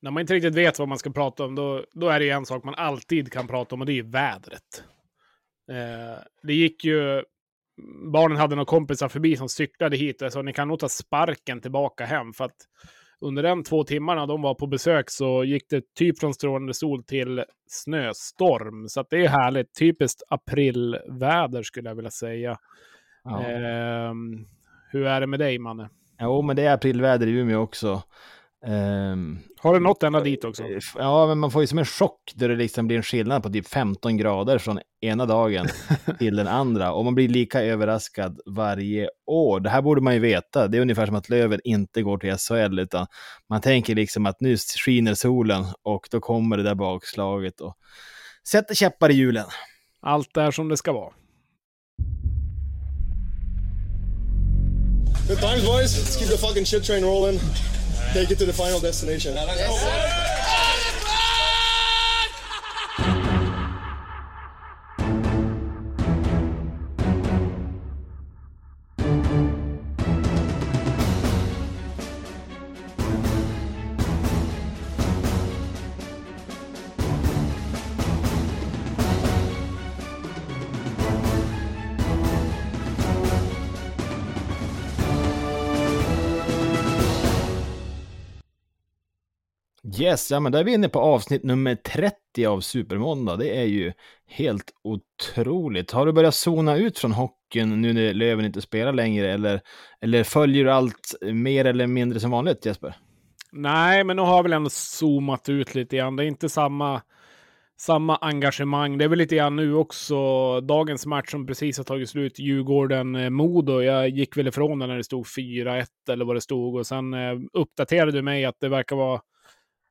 när man inte riktigt vet vad man ska prata om, då, då är det en sak man alltid kan prata om och det är vädret. Eh, det gick ju, barnen hade några kompisar förbi som cyklade hit och sa ni kan nog ta sparken tillbaka hem för att under den två timmarna de var på besök så gick det typ från strålande sol till snöstorm. Så det är härligt. Typiskt aprilväder skulle jag vilja säga. Ja. Eh, hur är det med dig, Manne? Jo, men det är aprilväder i Umeå också. Um, har du nått ända dit också? Eh, ja, men man får ju som en chock där det liksom blir en skillnad på typ 15 grader från ena dagen till den andra. Och man blir lika överraskad varje år. Det här borde man ju veta. Det är ungefär som att Löven inte går till SHL, utan man tänker liksom att nu skiner solen och då kommer det där bakslaget och sätter käppar i hjulen. Allt är som det ska vara. Good times boys, let's keep the fucking shit train rolling. Take it to the final destination. Yes, ja men där är vi inne på avsnitt nummer 30 av Supermåndag. Det är ju helt otroligt. Har du börjat zona ut från hockeyn nu när Löven inte spelar längre eller, eller följer du allt mer eller mindre som vanligt Jesper? Nej, men nu har jag väl ändå zoomat ut lite grann. Det är inte samma, samma engagemang. Det är väl lite grann nu också. Dagens match som precis har tagit slut, Djurgården-Modo. Jag gick väl ifrån den när det stod 4-1 eller vad det stod och sen eh, uppdaterade du mig att det verkar vara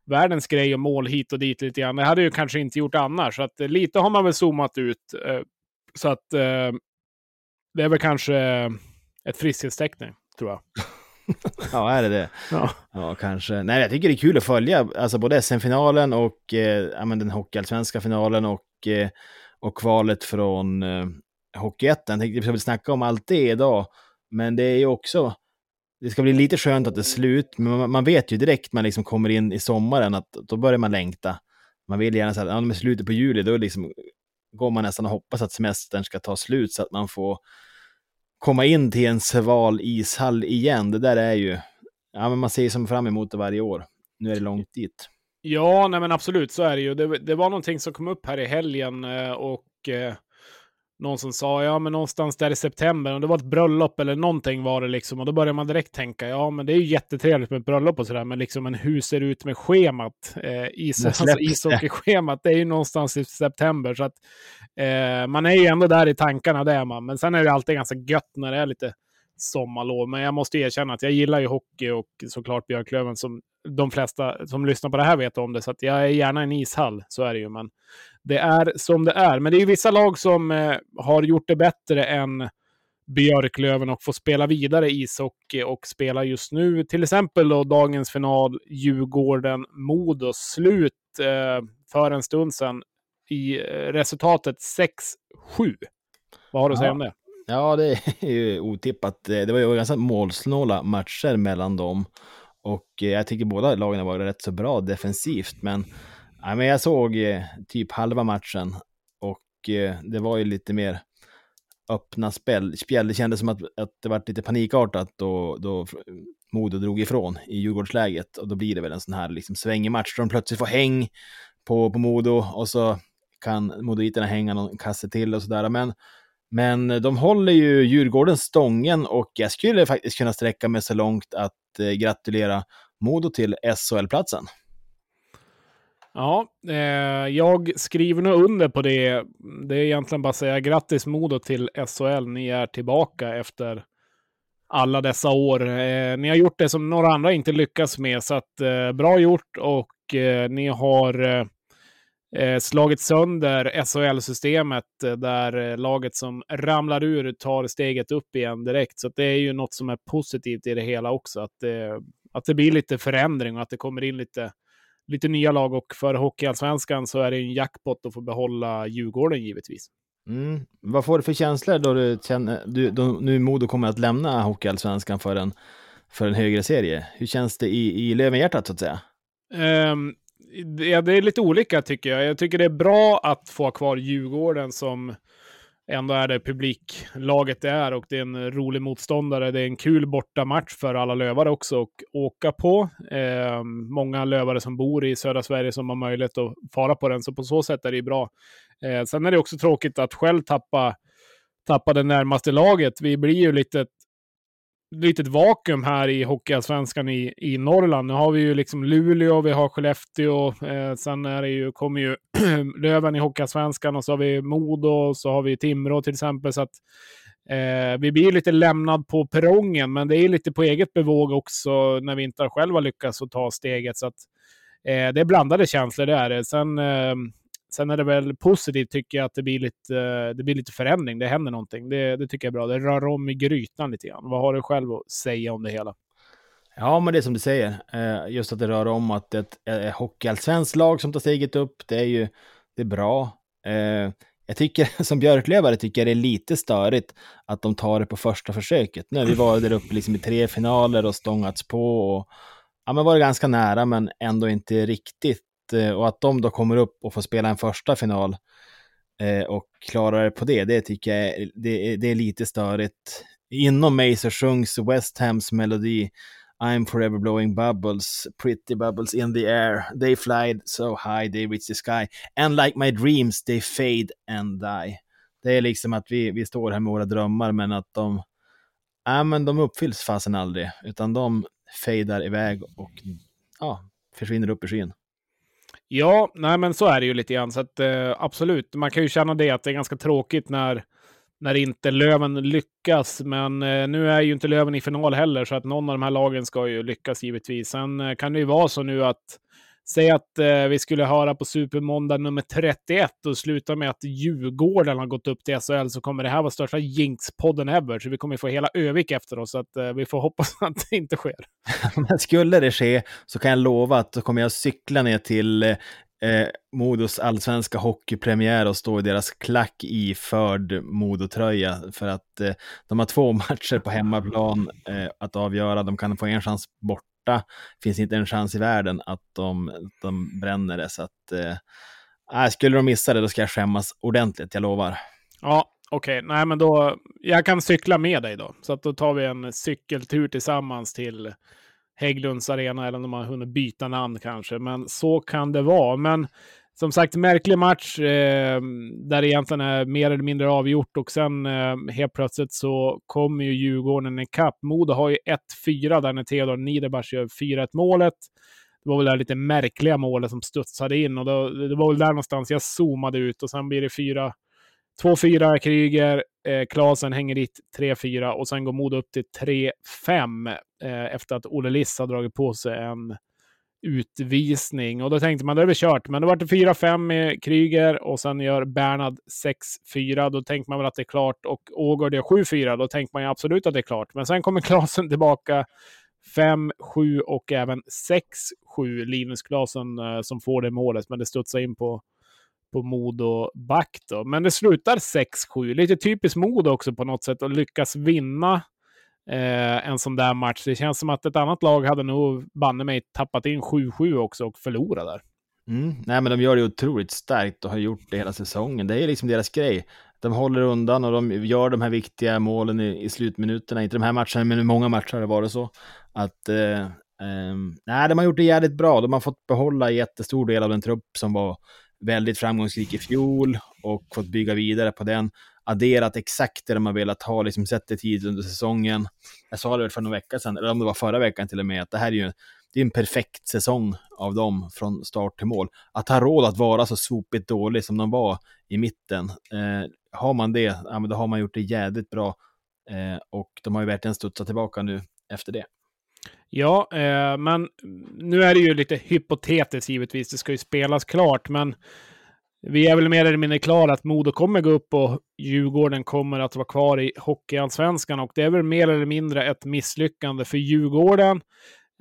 världens grej och mål hit och dit lite grann. Det hade ju kanske inte gjort annars. Så att eh, lite har man väl zoomat ut. Eh, så att eh, det är väl kanske ett friskhetstecken, tror jag. ja, är det det? Ja. ja, kanske. Nej, jag tycker det är kul att följa alltså både SM-finalen och eh, ja, men den hockeyallsvenska finalen och, eh, och kvalet från eh, Hockeyettan. Jag tänkte att vi vill snacka om allt det idag. Men det är ju också det ska bli lite skönt att det är slut, men man, man vet ju direkt man liksom kommer in i sommaren att då börjar man längta. Man vill gärna säga att ja, med slutet på juli, då liksom, går man nästan och hoppas att semestern ska ta slut så att man får komma in till en sval ishall igen. Det där är ju, ja men man ser ju som fram emot det varje år. Nu är det långt dit. Ja, nej men absolut, så är det ju. Det, det var någonting som kom upp här i helgen eh, och eh, någon som sa, ja men någonstans där i september, och det var ett bröllop eller någonting var det liksom, och då börjar man direkt tänka, ja men det är ju jättetrevligt med ett bröllop och sådär, men liksom, men hur ser det ut med schemat? Eh, is, alltså ishockeyschemat, det är ju någonstans i september, så att eh, man är ju ändå där i tankarna, det är man, men sen är det alltid ganska gött när det är lite sommarlov, men jag måste erkänna att jag gillar ju hockey och såklart Björklöven som de flesta som lyssnar på det här vet om det, så att jag är gärna en ishall, så är det ju, men det är som det är. Men det är ju vissa lag som eh, har gjort det bättre än Björklöven och får spela vidare ishockey och spela just nu. Till exempel då dagens final Djurgården-Modo. Slut eh, för en stund sedan i eh, resultatet 6-7. Vad har du att säga om det? Ja, det är ju otippat. Det var ju ganska målsnåla matcher mellan dem. Och eh, jag tycker båda lagen har varit rätt så bra defensivt, men Ja, men jag såg eh, typ halva matchen och eh, det var ju lite mer öppna spel. spjäll. Det kändes som att, att det var lite panikartat då, då Modo drog ifrån i Djurgårdsläget och då blir det väl en sån här liksom svängig match där de plötsligt får häng på, på Modo och så kan Modoiterna hänga någon kasse till och sådär. Men, men de håller ju Djurgården stången och jag skulle faktiskt kunna sträcka mig så långt att eh, gratulera Modo till SHL-platsen. Ja, eh, jag skriver nog under på det. Det är egentligen bara att säga grattis Modo till SHL. Ni är tillbaka efter alla dessa år. Eh, ni har gjort det som några andra inte lyckas med, så att eh, bra gjort och eh, ni har eh, eh slagit sönder SHL-systemet eh, där eh, laget som ramlar ur tar steget upp igen direkt. Så det är ju något som är positivt i det hela också, att, att det blir lite förändring och att det kommer in lite lite nya lag och för Hockeyallsvenskan så är det en jackpot att få behålla Djurgården givetvis. Mm. Vad får du för känslor då du känner, du, då, nu Modo kommer att lämna Hockeyallsvenskan för en, för en högre serie? Hur känns det i, i Lövenhjärtat så att säga? Um, ja, det är lite olika tycker jag. Jag tycker det är bra att få kvar Djurgården som ändå är det publiklaget det är och det är en rolig motståndare. Det är en kul bortamatch för alla lövare också att åka på. Eh, många lövare som bor i södra Sverige som har möjlighet att fara på den, så på så sätt är det bra. Eh, sen är det också tråkigt att själv tappa, tappa det närmaste laget. Vi blir ju lite litet vakuum här i Hockeyallsvenskan i, i Norrland. Nu har vi ju liksom Luleå, vi har Skellefteå, eh, sen är det ju, kommer ju Löven i Hockeyallsvenskan och så har vi Modo och så har vi Timrå till exempel. Så att, eh, vi blir lite lämnad på perrongen, men det är lite på eget bevåg också när vi inte själva lyckats att ta steget. Så att, eh, det är blandade känslor, det är det. Sen eh, Sen är det väl positivt tycker jag att det blir lite, det blir lite förändring. Det händer någonting. Det, det tycker jag är bra. Det rör om i grytan lite grann. Vad har du själv att säga om det hela? Ja, men det är som du säger. Eh, just att det rör om att ett hockeyallsvenskt lag som tar steget upp, det är ju det är bra. Eh, jag tycker som Björklövare tycker jag det är lite störigt att de tar det på första försöket. Nu har vi varit där uppe liksom i tre finaler och stångats på och ja, men varit ganska nära men ändå inte riktigt Eh, och att de då kommer upp och får spela en första final eh, och klarar det på det, det tycker jag är, det, är, det är lite störigt. Inom mig så sjungs West Hams melodi I'm forever blowing bubbles, pretty bubbles in the air. They fly so high, they reach the sky. And like my dreams, they fade and die. Det är liksom att vi, vi står här med våra drömmar, men att de, ja, men de uppfylls fasen aldrig, utan de fejdar iväg och ja, försvinner upp i skyn. Ja, nej men så är det ju lite grann. Så att, eh, absolut, man kan ju känna det att det är ganska tråkigt när, när inte Löven lyckas. Men eh, nu är ju inte Löven i final heller, så att någon av de här lagen ska ju lyckas givetvis. Sen eh, kan det ju vara så nu att Säg att eh, vi skulle höra på Supermåndag nummer 31 och sluta med att Djurgården har gått upp till SHL så kommer det här vara största jinx-podden ever. Så vi kommer få hela Övik efter oss. Så att, eh, vi får hoppas att det inte sker. Men skulle det ske så kan jag lova att då kommer jag cykla ner till eh, Modos allsvenska hockeypremiär och stå i deras klack i förd Modotröja för att eh, de har två matcher på hemmaplan eh, att avgöra. De kan få en chans bort borta finns inte en chans i världen att de, de bränner det. Så att, eh, skulle de missa det, då ska jag skämmas ordentligt, jag lovar. Ja, okej. Okay. Nej, men då, jag kan cykla med dig då. Så att då tar vi en cykeltur tillsammans till Hägglunds arena, eller om de har hunnit byta namn kanske. Men så kan det vara. Men som sagt, märklig match eh, där det egentligen är mer eller mindre avgjort och sen eh, helt plötsligt så kommer ju Djurgården ikapp. Modo har ju 1-4 där när Theodor Niederbach gör 4-1 målet. Det var väl det lite märkliga målet som studsade in och då, det var väl där någonstans jag zoomade ut och sen blir det 4 2-4 Kryger, eh, Klasen hänger dit 3-4 och sen går Modo upp till 3-5 eh, efter att Olle Liss har dragit på sig en utvisning. Och då tänkte man, då är det kört. Men då var det 4-5 med Kryger och sen gör Bernhard 6-4. Då tänkte man väl att det är klart. Och Ågård gör 7-4. Då tänkte man ju absolut att det är klart. Men sen kommer Klasen tillbaka 5-7 och även 6-7. Linus Klasen eh, som får det målet. Men det studsar in på på Modo back då. Men det slutar 6-7. Lite typiskt Modo också på något sätt att lyckas vinna eh, en sån där match. Det känns som att ett annat lag hade nog banne mig tappat in 7-7 också och förlorat där. Mm. Nej, men de gör det otroligt starkt och har gjort det hela säsongen. Det är liksom deras grej. De håller undan och de gör de här viktiga målen i, i slutminuterna. Inte de här matcherna, men i många matcher har det varit så. Att, eh, eh, nej, de har gjort det jävligt bra. De har fått behålla jättestor del av den trupp som var väldigt framgångsrik i fjol och fått bygga vidare på den adderat exakt det de har velat ha, liksom sett det tidigt under säsongen. Jag sa det för några vecka sedan, eller om det var förra veckan till och med, att det här är ju det är en perfekt säsong av dem från start till mål. Att ha råd att vara så sopigt dålig som de var i mitten, eh, har man det, ja, men då har man gjort det jädrigt bra. Eh, och de har ju verkligen studsat tillbaka nu efter det. Ja, eh, men nu är det ju lite hypotetiskt givetvis. Det ska ju spelas klart, men vi är väl mer eller mindre klara att Modo kommer gå upp och Djurgården kommer att vara kvar i Hockeyallsvenskan och det är väl mer eller mindre ett misslyckande för Djurgården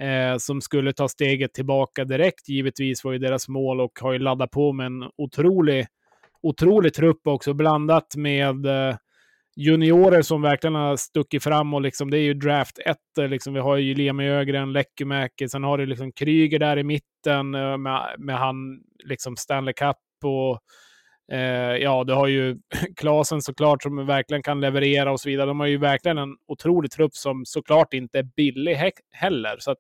eh, som skulle ta steget tillbaka direkt. Givetvis var ju deras mål och har ju laddat på med en otrolig, otrolig trupp också blandat med eh, juniorer som verkligen har stuckit fram och liksom, det är ju draft 1. Eh, liksom, vi har ju Lemi Ögren, Lekymäki, sen har du liksom Kryger där i mitten eh, med, med han liksom Stanley Cup och eh, ja, du har ju Klasen såklart som verkligen kan leverera och så vidare. De har ju verkligen en otrolig trupp som såklart inte är billig he heller. Så att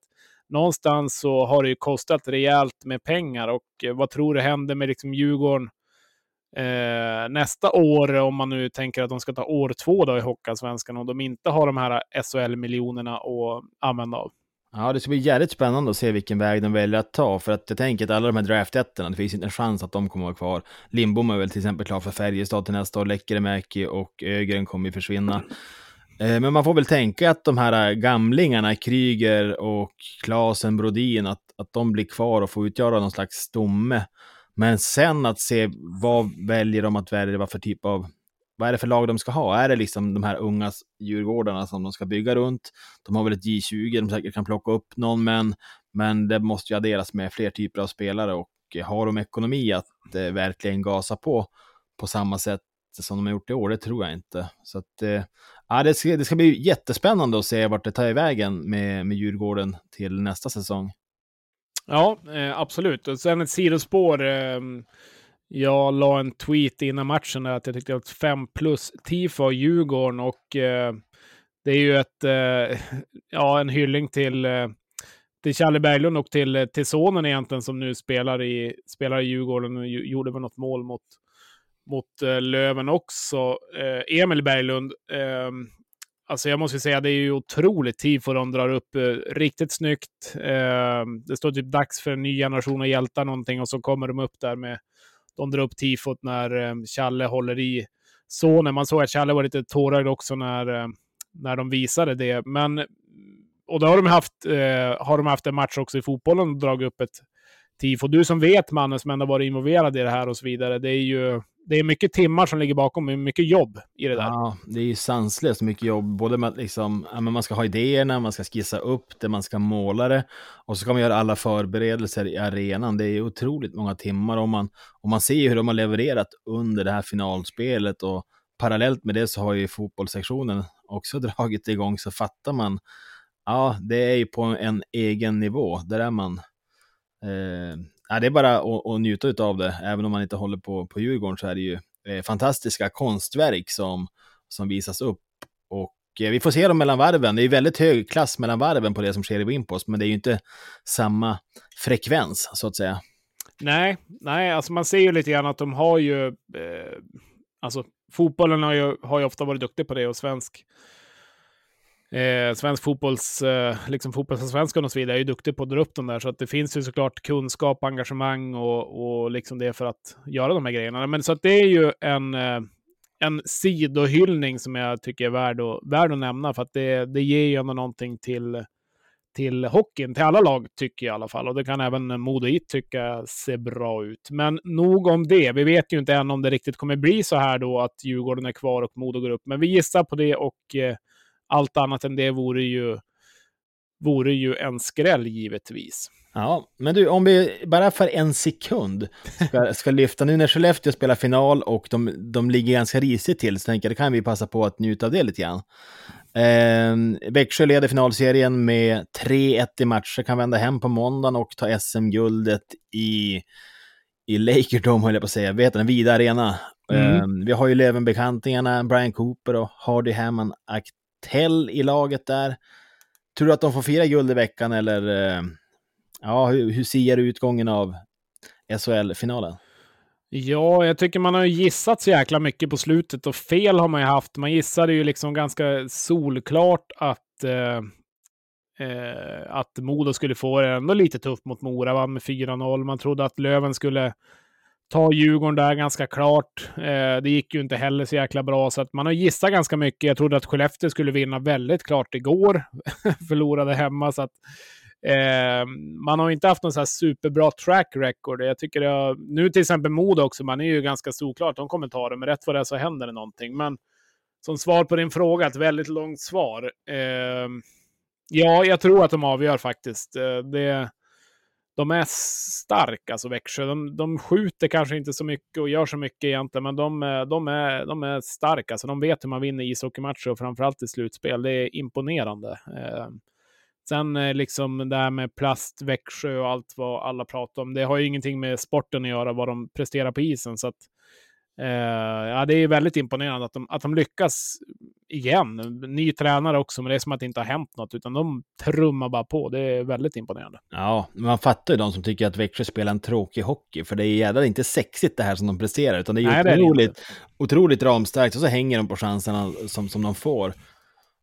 någonstans så har det ju kostat rejält med pengar och eh, vad tror du händer med liksom Djurgården eh, nästa år, om man nu tänker att de ska ta år två då i Hockeyallsvenskan och de inte har de här SHL-miljonerna att använda av. Ja, det ska bli jävligt spännande att se vilken väg de väljer att ta, för att jag tänker att alla de här draftettorna, det finns inte en chans att de kommer att vara kvar. Lindbom är väl till exempel klar för Färjestad till nästa år, Lekkerimäki och Ögren kommer ju försvinna. Eh, men man får väl tänka att de här eh, gamlingarna, Kryger och Klasen Brodin, att, att de blir kvar och får utgöra någon slags stomme men sen att se vad väljer de att välja för typ av vad är det för lag de ska ha? Är det liksom de här unga Djurgårdarna som de ska bygga runt? De har väl ett J20 de säkert kan plocka upp någon, men, men det måste ju adderas med fler typer av spelare och eh, har de ekonomi att eh, verkligen gasa på på samma sätt som de har gjort i år? Det tror jag inte. Så att, eh, det, ska, det ska bli jättespännande att se vart det tar vägen med, med Djurgården till nästa säsong. Ja, eh, absolut. Och sen ett sidospår. Eh, jag la en tweet innan matchen där att jag tyckte att 5 plus tifo Djurgården och eh, det är ju ett, eh, ja, en hyllning till, eh, till Charlie Berglund och till, eh, till sonen egentligen som nu spelar i, spelar i Djurgården och gjorde väl något mål mot, mot eh, Löven också. Eh, Emil Berglund ehm, Alltså jag måste säga, det är ju otroligt tifo de drar upp. Eh, riktigt snyggt. Eh, det står typ dags för en ny generation av hjältar någonting och så kommer de upp där med... De drar upp tifot när eh, Challe håller i sonen. Man såg att Challe var lite tårögd också när, ehm, när de visade det. Men... Och då har de haft, eh, har de haft en match också i fotbollen och dragit upp ett tifo. Du som vet, mannen, som ändå varit involverad i det här och så vidare. Det är ju det är mycket timmar som ligger bakom, mycket jobb i det där. Ja, det är ju sanslöst mycket jobb. Både med liksom, ja, man ska ha idéerna, man ska skissa upp det, man ska måla det och så ska man göra alla förberedelser i arenan. Det är otroligt många timmar och man, och man ser ju hur de har levererat under det här finalspelet och parallellt med det så har ju fotbollssektionen också dragit igång så fattar man. Ja, det är ju på en egen nivå. Där är man. Eh, ja, det är bara att, att njuta av det. Även om man inte håller på, på Djurgården så är det ju eh, fantastiska konstverk som, som visas upp. Och eh, vi får se dem mellan varven. Det är väldigt hög klass mellan varven på det som sker i Wimpos, men det är ju inte samma frekvens så att säga. Nej, nej, alltså man ser ju lite grann att de har ju, eh, alltså fotbollen har ju, har ju ofta varit duktig på det och svensk Eh, svensk fotbolls, eh, liksom fotbollsallsvenskan och så vidare är ju duktig på att dra upp dem där, så att det finns ju såklart kunskap, engagemang och, och liksom det för att göra de här grejerna. Men så att det är ju en, eh, en sidohyllning som jag tycker är värd att, värd att nämna, för att det, det ger ju ändå någonting till, till hockeyn, till alla lag tycker jag i alla fall. Och det kan även Modo IT tycka ser bra ut. Men nog om det. Vi vet ju inte än om det riktigt kommer bli så här då att Djurgården är kvar och Modo går upp. Men vi gissar på det och eh, allt annat än det vore ju, vore ju en skräll givetvis. Ja, men du, om vi bara för en sekund ska, ska lyfta, nu när Skellefteå spelar final och de, de ligger ganska risigt till, så tänker jag, då kan vi passa på att njuta av det lite grann. Eh, Växjö leder finalserien med 3-1 i matcher, kan vända hem på måndagen och ta SM-guldet i, i Lakerdome, höll jag på att säga, vet den, Vida Arena. Mm. Eh, vi har ju Lövenbekantingarna, Brian Cooper och Hardy Hammond Tell i laget där. Tror du att de får fira guld i veckan eller eh, ja, hur, hur ser utgången av SHL-finalen? Ja, jag tycker man har gissat så jäkla mycket på slutet och fel har man ju haft. Man gissade ju liksom ganska solklart att, eh, eh, att Modo skulle få det ändå lite tufft mot Mora, va? med 4-0. Man trodde att Löven skulle ta Djurgården där ganska klart. Eh, det gick ju inte heller så jäkla bra, så att man har gissat ganska mycket. Jag trodde att Skellefteå skulle vinna väldigt klart igår. Förlorade hemma, så att eh, man har inte haft någon så här superbra track record. Jag tycker jag, nu till exempel Modo också, man är ju ganska solklart. De kommer ta det, men rätt vad det är så händer det någonting. Men som svar på din fråga, ett väldigt långt svar. Eh, ja, jag tror att de avgör faktiskt. Eh, det de är starka, alltså Växjö. De, de skjuter kanske inte så mycket och gör så mycket egentligen, men de, eh, de, är, de är starka. Alltså de vet hur man vinner ishockeymatcher och framförallt i slutspel. Det är imponerande. Eh, sen eh, liksom det här med plast, Växjö och allt vad alla pratar om, det har ju ingenting med sporten att göra, vad de presterar på isen. Så att, eh, ja, det är väldigt imponerande att de, att de lyckas igen. Ny tränare också, men det är som att det inte har hänt något, utan de trummar bara på. Det är väldigt imponerande. Ja, man fattar ju de som tycker att Växjö spelar en tråkig hockey, för det är jävlar inte sexigt det här som de presterar, utan det är ju Nej, otroligt, det är otroligt ramstarkt och så hänger de på chanserna som, som de får.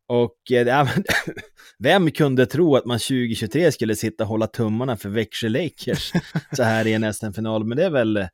Och ja, vem kunde tro att man 2023 skulle sitta och hålla tummarna för Växjö Lakers så här i en SM-final? Men det är väl,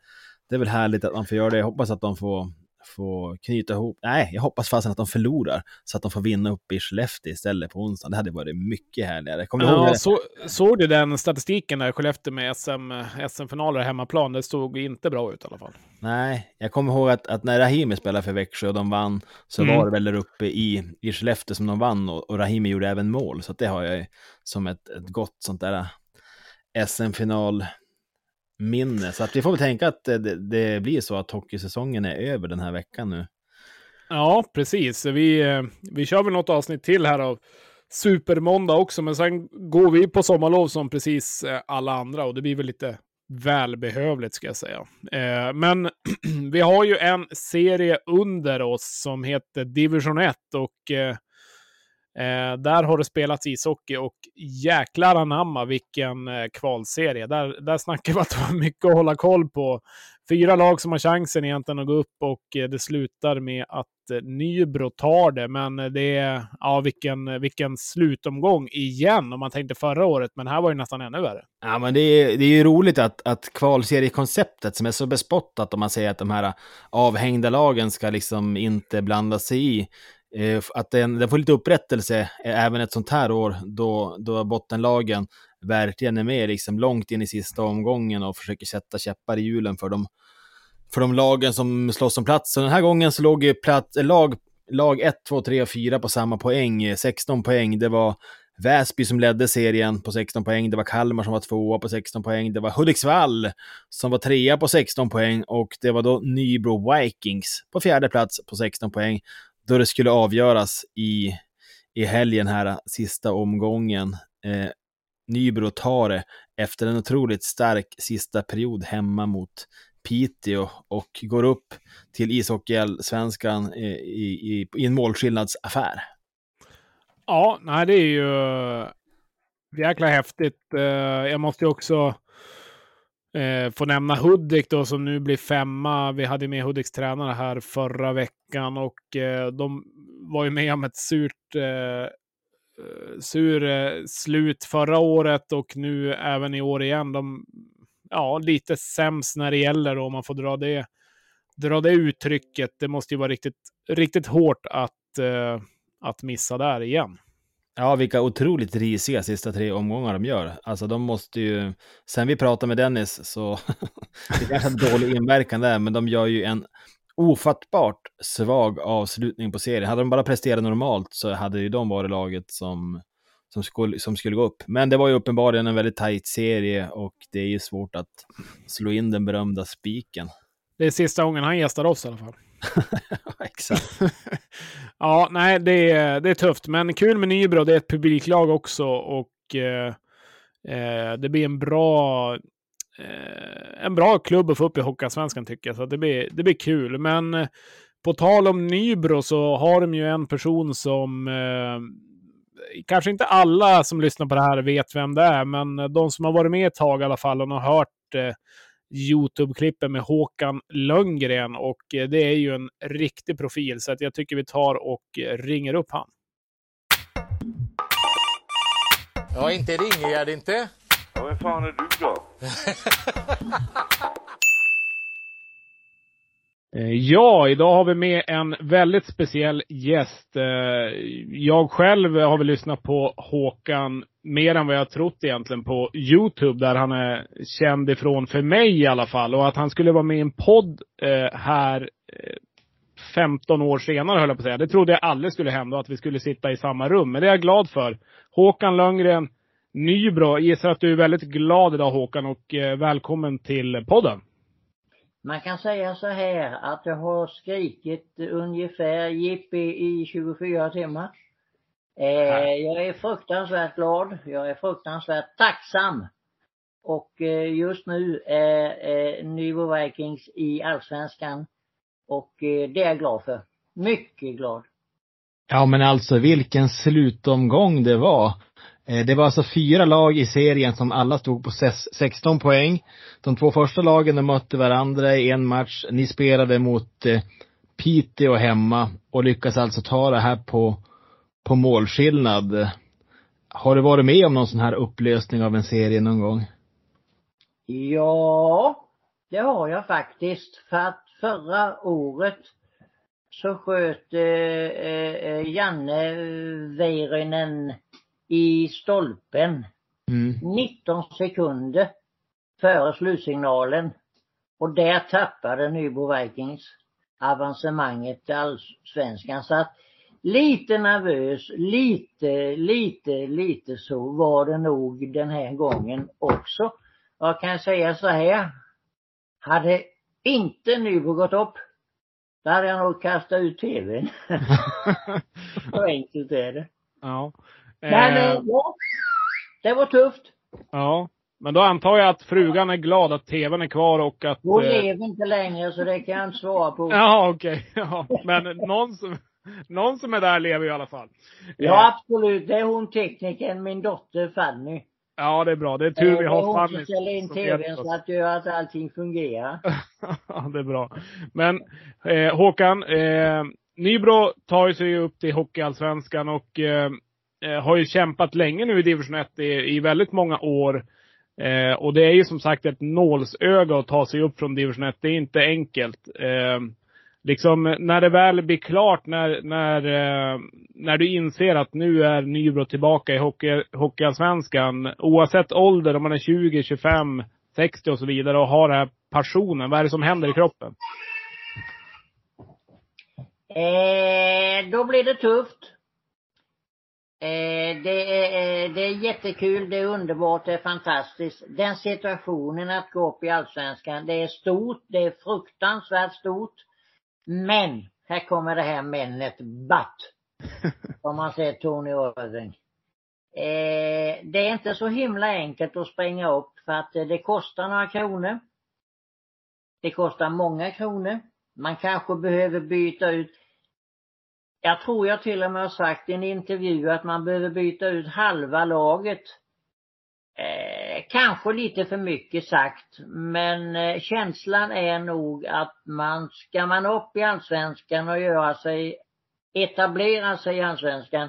det är väl härligt att man får göra det. Jag hoppas att de får, få knyta ihop, nej, jag hoppas fasen att de förlorar så att de får vinna upp i Skellefteå istället på onsdag. Det hade varit mycket härligare. Kommer ja, ihåg så, såg du den statistiken där Skellefteå med SM, SM-finaler hemmaplan? Det stod inte bra ut i alla fall. Nej, jag kommer ihåg att, att när Rahimi spelade för Växjö och de vann så mm. var det väl där uppe i, i Skellefteå som de vann och, och Rahimi gjorde även mål. Så det har jag som ett, ett gott sånt där SM-final minne. Så att vi får väl tänka att det, det, blir så att hockeysäsongen är över den här veckan nu. Ja, precis. Vi, eh, vi kör väl något avsnitt till här av Supermåndag också, men sen går vi på sommarlov som precis eh, alla andra och det blir väl lite välbehövligt ska jag säga. Eh, men vi har ju en serie under oss som heter Division 1 och Eh, Eh, där har det spelats ishockey och jäklar anamma vilken eh, kvalserie. Där, där snackar vi att det var mycket att hålla koll på. Fyra lag som har chansen egentligen att gå upp och eh, det slutar med att eh, Nybro tar det. Men eh, det är, ja vilken, eh, vilken slutomgång igen om man tänkte förra året. Men här var det nästan ännu värre. Ja men det är, det är ju roligt att, att kvalseriekonceptet som är så bespottat om man säger att de här avhängda lagen ska liksom inte blanda sig i. Eh, att den, den får lite upprättelse eh, även ett sånt här år då, då bottenlagen verkligen är med liksom långt in i sista omgången och försöker sätta käppar i hjulen för de, för de lagen som slåss om plats. Så den här gången så låg plats, lag, lag 1, 2, 3 och 4 på samma poäng, eh, 16 poäng. Det var Väsby som ledde serien på 16 poäng, det var Kalmar som var tvåa på 16 poäng, det var Hudiksvall som var trea på 16 poäng och det var då Nybro Vikings på fjärde plats på 16 poäng då det skulle avgöras i, i helgen här, sista omgången. Eh, Nybro tar det efter en otroligt stark sista period hemma mot Piteå och går upp till ishockeyallsvenskan eh, i, i, i en målskillnadsaffär. Ja, nej det är ju eh, jäkla häftigt. Eh, jag måste ju också Eh, får nämna Hudik då som nu blir femma. Vi hade med Hudiks tränare här förra veckan och eh, de var ju med om ett surt eh, eh, sur eh, slut förra året och nu även i år igen. De, ja, lite sämst när det gäller om man får dra det, dra det uttrycket. Det måste ju vara riktigt, riktigt hårt att, eh, att missa där igen. Ja, vilka otroligt risiga sista tre omgångar de gör. Alltså de måste ju, sen vi pratade med Dennis så, det kanske en dålig inverkan där, men de gör ju en ofattbart svag avslutning på serien. Hade de bara presterat normalt så hade ju de varit laget som, som, skulle, som skulle gå upp. Men det var ju uppenbarligen en väldigt tajt serie och det är ju svårt att slå in den berömda spiken. Det är sista gången han gästar oss i alla fall. Exakt. ja, nej, det är, det är tufft. Men kul med Nybro. Det är ett publiklag också och eh, eh det blir en bra eh, en bra klubb att få upp i Hockeyallsvenskan tycker jag. Så det blir, det blir kul. Men eh, på tal om Nybro så har de ju en person som eh, kanske inte alla som lyssnar på det här vet vem det är, men eh, de som har varit med ett tag i alla fall och har hört eh, YouTube-klippen med Håkan Lönngren och eh, det är ju en riktig profil så att jag tycker vi tar och eh, ringer upp han. Ja, inte ringer jag inte. Ja, vem fan är du då? Eh, ja, idag har vi med en väldigt speciell gäst. Eh, jag själv har väl lyssnat på Håkan mer än vad jag trott egentligen på Youtube, där han är känd ifrån, för mig i alla fall. Och att han skulle vara med i en podd eh, här 15 år senare, höll jag på att säga. Det trodde jag aldrig skulle hända, att vi skulle sitta i samma rum. Men det är jag glad för. Håkan Lönngren, Nybro. Jag Gissar att du är väldigt glad idag Håkan och välkommen till podden. Man kan säga så här att jag har skrikit ungefär jippi i 24 timmar. Eh, jag är fruktansvärt glad. Jag är fruktansvärt tacksam. Och eh, just nu är eh, Nybro Vikings i Allsvenskan. Och eh, det är jag glad för. Mycket glad. Ja men alltså vilken slutomgång det var. Eh, det var alltså fyra lag i serien som alla stod på ses- 16 poäng. De två första lagen de mötte varandra i en match. Ni spelade mot eh, Piteå hemma och lyckas alltså ta det här på, på målskillnad. Har du varit med om någon sån här upplösning av en serie någon gång? Ja, det har jag faktiskt. För att förra året så sköt eh, eh, eh Janne Väyrynen i stolpen Mm. 19 sekunder före slutsignalen. Och där tappade Nybro Vikings avancemanget till allsvenskan. Så att lite nervös, lite, lite, lite så var det nog den här gången också. Jag kan säga så här. Hade inte Nybro gått upp, då hade jag nog kastat ut tvn. så enkelt är det. Ja. Men Eh, eh, ja, det var tufft. ja. Men då antar jag att frugan är glad att tvn är kvar och att... Hon eh, lever inte längre så det kan jag inte svara på. Ja, okej. Ja. Men någon som, någon som är där lever i alla fall. Ja, absolut. Det är hon teknikern, min dotter Fanny. Ja, det är bra. Det är tur vi det är har hon Fanny. som ställer in tvn så att gör att allting fungerar. ja, det är bra. Men eh, Håkan, eh, Nybro tar ju sig upp till Hockeyallsvenskan och eh, eh, Eh, har ju kämpat länge nu i division 1 i, i väldigt många år. Eh, och det är ju som sagt ett nålsöga att ta sig upp från division 1. Det är inte enkelt. Eh, liksom när det väl blir klart, när, när, eh, när du inser att nu är Nybro tillbaka i hockey, Hockeyallsvenskan. Oavsett ålder, om man är 20, 25, 60 och så vidare och har den här passionen. Vad är det som händer i kroppen? Eh, då blir det tufft. Eh, det, är, eh, det är jättekul, det är underbart, det är fantastiskt. Den situationen att gå upp i Allsvenskan, det är stort, det är fruktansvärt stort. Men, här kommer det här männet, but. Om man säger Tony Irving. Eh, det är inte så himla enkelt att springa upp för att eh, det kostar några kronor. Det kostar många kronor. Man kanske behöver byta ut jag tror jag till och med har sagt i en intervju att man behöver byta ut halva laget. Eh, kanske lite för mycket sagt, men eh, känslan är nog att man, ska man upp i allsvenskan och göra sig, etablera sig i allsvenskan,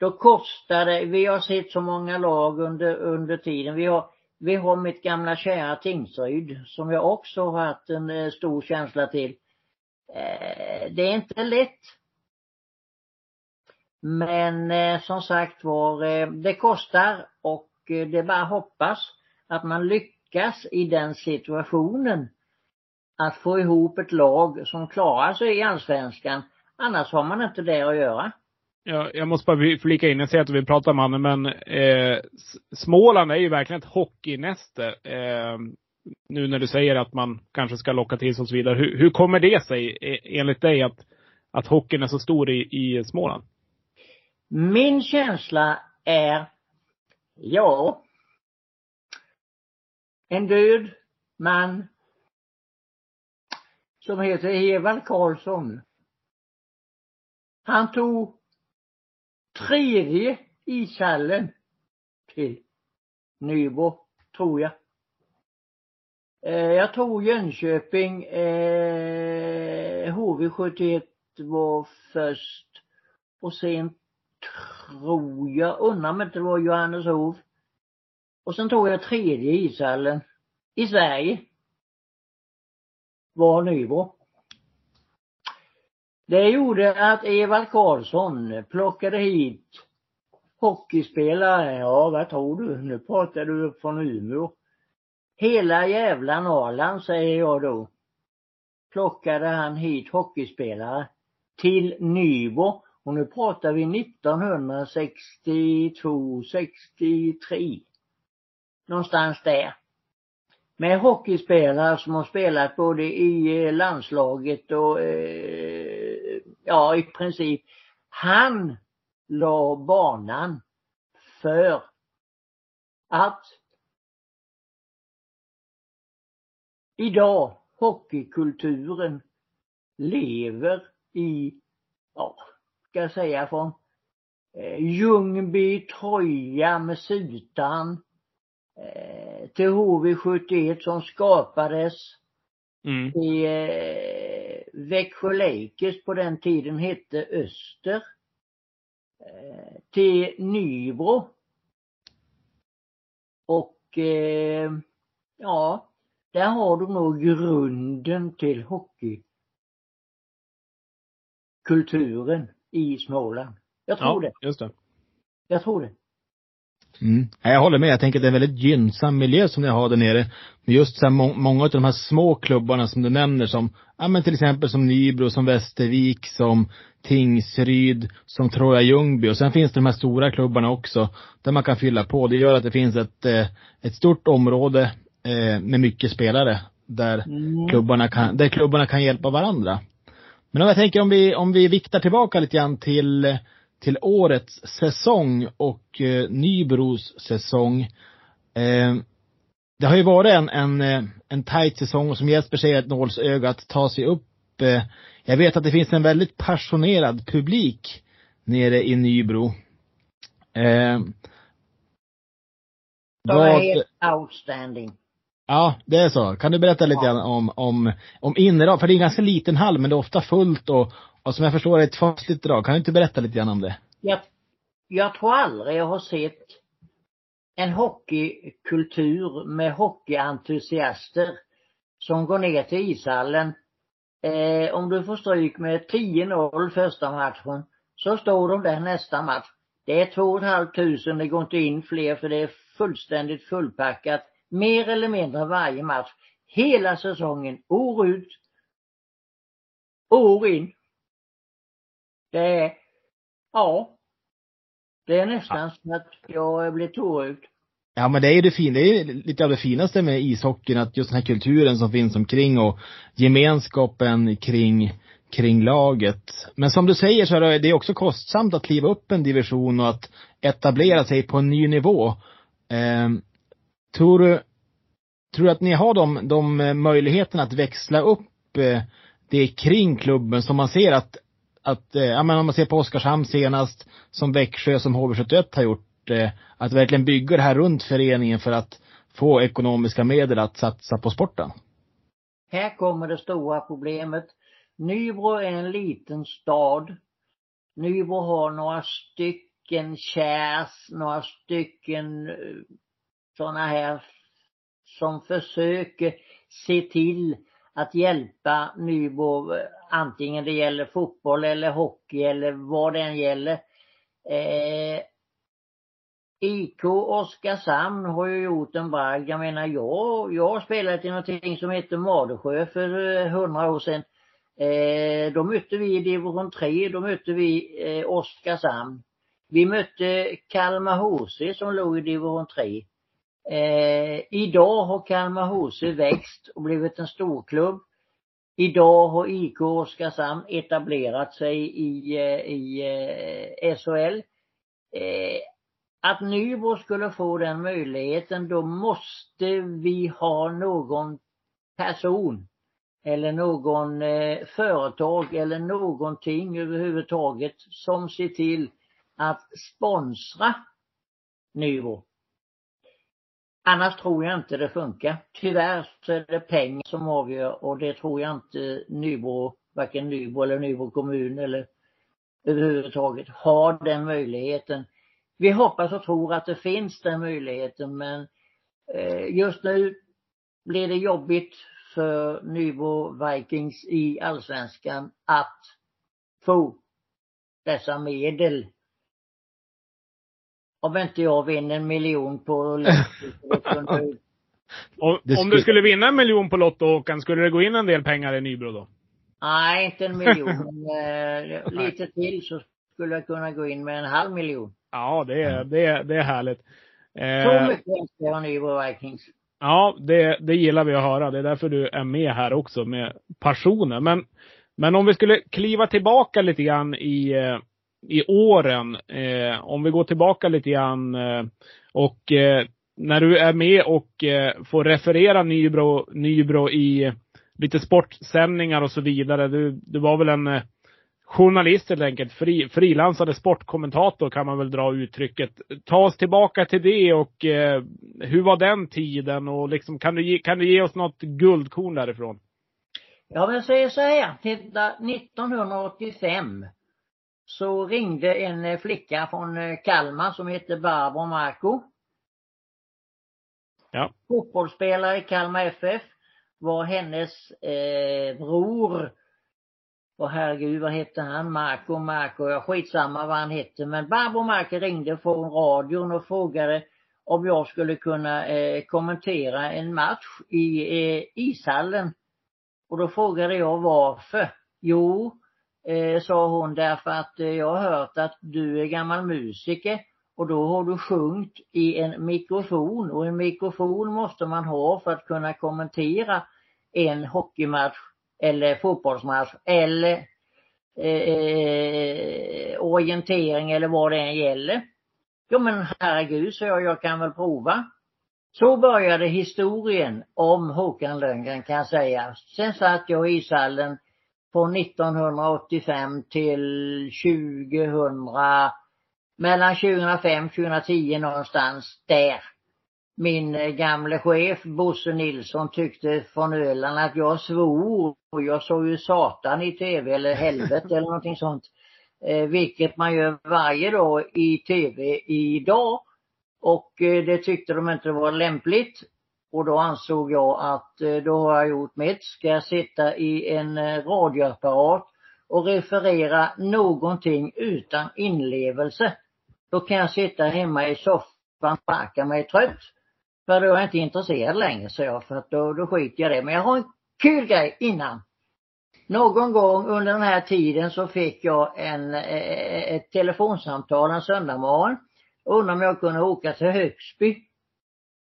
då kostar det, vi har sett så många lag under, under tiden. Vi har, vi har mitt gamla kära Tingsryd, som jag också har haft en eh, stor känsla till. Eh, det är inte lätt. Men eh, som sagt var, eh, det kostar och eh, det är bara att hoppas att man lyckas i den situationen. Att få ihop ett lag som klarar sig i allsvenskan. Annars har man inte där att göra. Ja, jag måste bara flika in, jag ser att vi pratar om honom, men eh, Småland är ju verkligen ett hockeynäste. Eh, nu när du säger att man kanske ska locka till sig och så vidare. Hur, hur kommer det sig e, enligt dig att, att hockeyn är så stor i, i Småland? Min känsla är, ja, en död man som heter Evald Karlsson. Han tog tredje ishallen till Nybro, tror jag. Eh, jag tror Jönköping, eh, HV71 var först och sen tror jag, undrar om inte det var Johanneshov. Och sen tog jag tredje ishallen i Sverige. Var Nybro. Det gjorde att Evald Karlsson plockade hit hockeyspelare. Ja, vad tror du? Nu pratar du upp från Umeå. Hela jävla Norrland, säger jag då. Plockade han hit hockeyspelare till Nybro. Och nu pratar vi 1962, 63. Någonstans där. Med hockeyspelare som har spelat både i eh, landslaget och eh, ja i princip. Han la banan för att idag hockeykulturen lever i, ja, ska jag säga från eh, Ljungby, Troja med Sutan eh, till HV71 som skapades Mm. i eh, Växjö Lakers på den tiden hette Öster. Eh, till Nybro. Och eh, ja, där har du nog grunden till hockeykulturen i Småland. Jag tror Ja, det. just det. Jag tror det. Mm. Ja, Jag håller med. Jag tänker att det är en väldigt gynnsam miljö som ni har där nere. Men just så här, må många av de här små klubbarna som du nämner som, ja men till exempel som Nybro, som Västervik, som Tingsryd, som Troja Ljungby och sen finns det de här stora klubbarna också där man kan fylla på. Det gör att det finns ett, eh, ett stort område eh, med mycket spelare där Mm. klubbarna kan, där klubbarna kan hjälpa varandra. Men om jag tänker om vi, om vi viktar tillbaka lite grann till, till årets säsong och eh, Nybros säsong. Eh, det har ju varit en, en, eh, en tajt säsong och som Jesper säger, ett nålsöga att ta sig upp. Eh, jag vet att det finns en väldigt passionerad publik nere i Nybro. Eh, vad- outstanding. Ja, det är så. Kan du berätta lite Ja. grann om, om, om innedrag? För det är en ganska liten hall, men det är ofta fullt och, och som jag förstår är ett fasligt drag. Kan du inte berätta lite grann om det? Jag, jag tror aldrig jag har sett en hockeykultur med hockeyentusiaster som går ner till ishallen. Eh, om du får stryk med 10-0 första matchen så står de där nästa match. Det är två och ett halvt tusen, det går inte in fler för det är fullständigt fullpackat. Mer eller mindre varje match. Hela säsongen, år ut, år in. Det är, ja, det är nästan så att jag blir tårögd. Ja men det är ju det fina, det är ju lite av det finaste med ishockeyn, att just den här kulturen som finns omkring och gemenskapen kring, kring laget. Men som du säger så är det också kostsamt att kliva upp en division och att etablera sig på en ny nivå. Eh, tror du, tror du att ni har de, de eh, möjligheterna att växla upp eh, det kring klubben som man ser att, att eh, ja men om man ser på Oskarshamn senast, som Växjö, som HV71 har gjort, att verkligen bygga det här runt föreningen för att få ekonomiska medel att satsa på sporten? Här kommer det stora problemet. Nybro är en liten stad. Nybro har några stycken kärs, några stycken sådana här som försöker se till att hjälpa Nybro, antingen det gäller fotboll eller hockey eller vad det än gäller. Eh, IK Oskarshamn har ju gjort en bragd. Jag menar, jag, jag har spelat i någonting som heter Madesjö för eh, hundra år sedan. Eh, då mötte vi i division 3, då mötte vi eh, Oskarshamn. Vi mötte Kalmar HC som låg i division 3. Eh, idag har Kalmar HC växt och blivit en storklubb. Idag har IK Oskarshamn etablerat sig i, eh, i eh, SHL. Eh, att Nybro skulle få den möjligheten, då måste vi ha någon person eller någon eh, företag eller någonting överhuvudtaget som ser till att sponsra Nybro. Annars tror jag inte det funkar. Tyvärr så är det pengar som avgör och det tror jag inte Nybro, varken Nybro eller Nybro kommun eller överhuvudtaget har den möjligheten. Vi hoppas och tror att det finns den möjligheten men eh, just nu blir det jobbigt för Nybro Vikings i allsvenskan att få dessa medel. Om inte jag vinner en miljon på Och, Det Om du skulle vinna en miljon på Lotto, Håkan, skulle det gå in en del pengar i Nybro då? Nej, inte en miljon. men, eh, lite till så skulle jag kunna gå in med en halv miljon. Ja, det är, det är, det är härligt. Så Eh, mycket älskar jag Nybro Vikings. Ja, det, det gillar vi att höra. Det är därför du är med här också med passionen. Men, men om vi skulle kliva tillbaka lite grann i, eh, i åren. Eh, om vi går tillbaka lite grann eh, och eh, när du är med och eh, får referera Nybro, Nybro i lite sportsändningar och så vidare. Du, du var väl en eh, journalist helt enkelt. Fri, frilansade sportkommentator kan man väl dra uttrycket. Ta oss tillbaka till det och eh, hur var den tiden och liksom kan du ge, kan du ge oss något guldkorn därifrån? Ja men säger så här, titta 1985 så ringde en eh, flicka från eh, Kalmar som heter Barbro Marco. Ja. Fotbollsspelare i Kalmar FF var hennes eh, bror. Och herregud vad hette han? Marco, Marco, ja skitsamma vad han hette. Men Barbro Marco ringde från radion och frågade om jag skulle kunna eh, kommentera en match i eh, ishallen. Och då frågade jag varför. Jo, eh, sa hon, därför att eh, jag har hört att du är gammal musiker och då har du sjungit i en mikrofon och en mikrofon måste man ha för att kunna kommentera en hockeymatch eller fotbollsmatch eller eh, eh orientering eller vad det än gäller. Ja, men herregud, så jag, jag kan väl prova. Så började historien om Håkan Lönngren kan jag säga. Sen satt jag i ishallen från 1985 till 2000, mellan 2005 och 2010 någonstans där. Min eh, gamle chef Bosse Nilsson tyckte från Öland att jag svor och jag såg ju satan i tv eller helvete eller någonting sånt. Eh, vilket man gör varje dag i tv idag. Och eh, det tyckte de inte var lämpligt. Och då ansåg jag att eh, då har jag gjort mitt. Ska jag sitta i en eh, radioapparat och referera någonting utan inlevelse. Då kan jag sitta hemma i soffan och sparka mig trött. För då är jag inte intresserad längre, så jag. För att då, då skiter jag i det. Men jag har en kul grej innan. Någon gång under den här tiden så fick jag en, eh, ett telefonsamtal en söndagmorgon. Undrade om jag kunde åka till Högsby.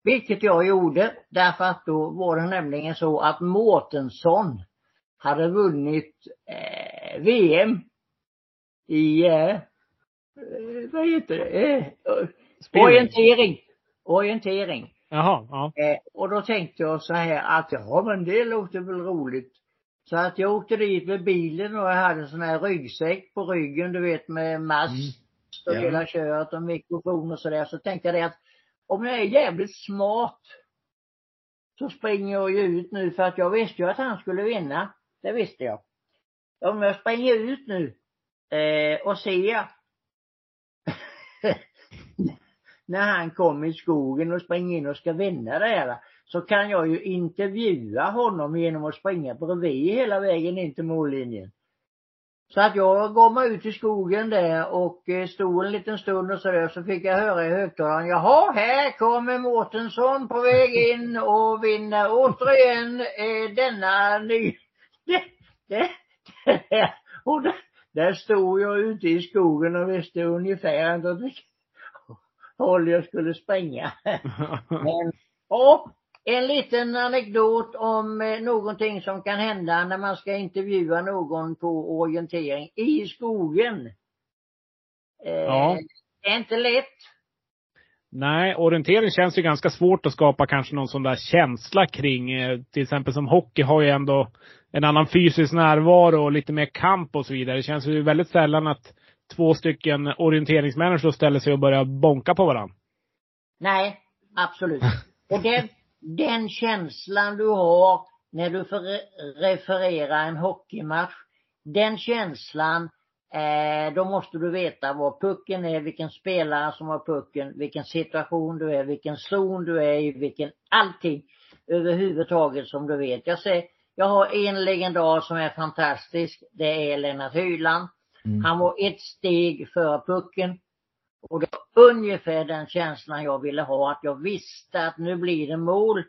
Vilket jag gjorde därför att då var det nämligen så att Mårtensson hade vunnit eh, VM i, eh, eh, vad heter det, eh, orientering. Orientering. Jaha, ja. Eh, och då tänkte jag så här att ja men det låter väl roligt. Så att jag åkte dit med bilen och jag hade en sån här ryggsäck på ryggen du vet med mast och Ja. hela köret och mikrofon och sådär. Så tänkte jag det att om jag är jävligt smart så springer jag ju ut nu för att jag visste ju att han skulle vinna. Det visste jag. Om jag springer ut nu eh, och ser när han kommer i skogen och springer in och ska vinna det här så kan jag ju intervjua honom genom att springa bredvid hela vägen in till mållinjen. Så att jag gav mig ut i skogen där och eh, stod en liten stund och sådär så fick jag höra i högtalaren, jaha här kommer Mårtensson på väg in och vinner återigen eh, denna ny... Det, det, det, och där, där stod jag ute i skogen och visste ungefär inte åt vilket håll jag skulle springa. Men, ja, en liten anekdot om eh, någonting som kan hända när man ska intervjua någon på orientering i skogen. Eh, Ja. Det är inte lätt. Nej, orientering känns ju ganska svårt att skapa kanske någon sån där känsla kring. Eh, Till exempel som hockey har ju ändå en annan fysisk närvaro och lite mer kamp och så vidare. Det känns ju väldigt sällan att två stycken orienteringsmänniskor ställer sig och börjar bonka på varandra. Nej, absolut. Och den, den känslan du har när du får re- referera en hockeymatch, den känslan, eh, då måste du veta var pucken är, vilken spelare som har pucken, vilken situation du är, vilken zon du är i, vilken allting överhuvudtaget som du vet. Jag säger, jag har en legendar som är fantastisk, det är Lennart Hyland. Mm. Han var ett steg före pucken. Och det var ungefär den känslan jag ville ha, att jag visste att nu blir det mål.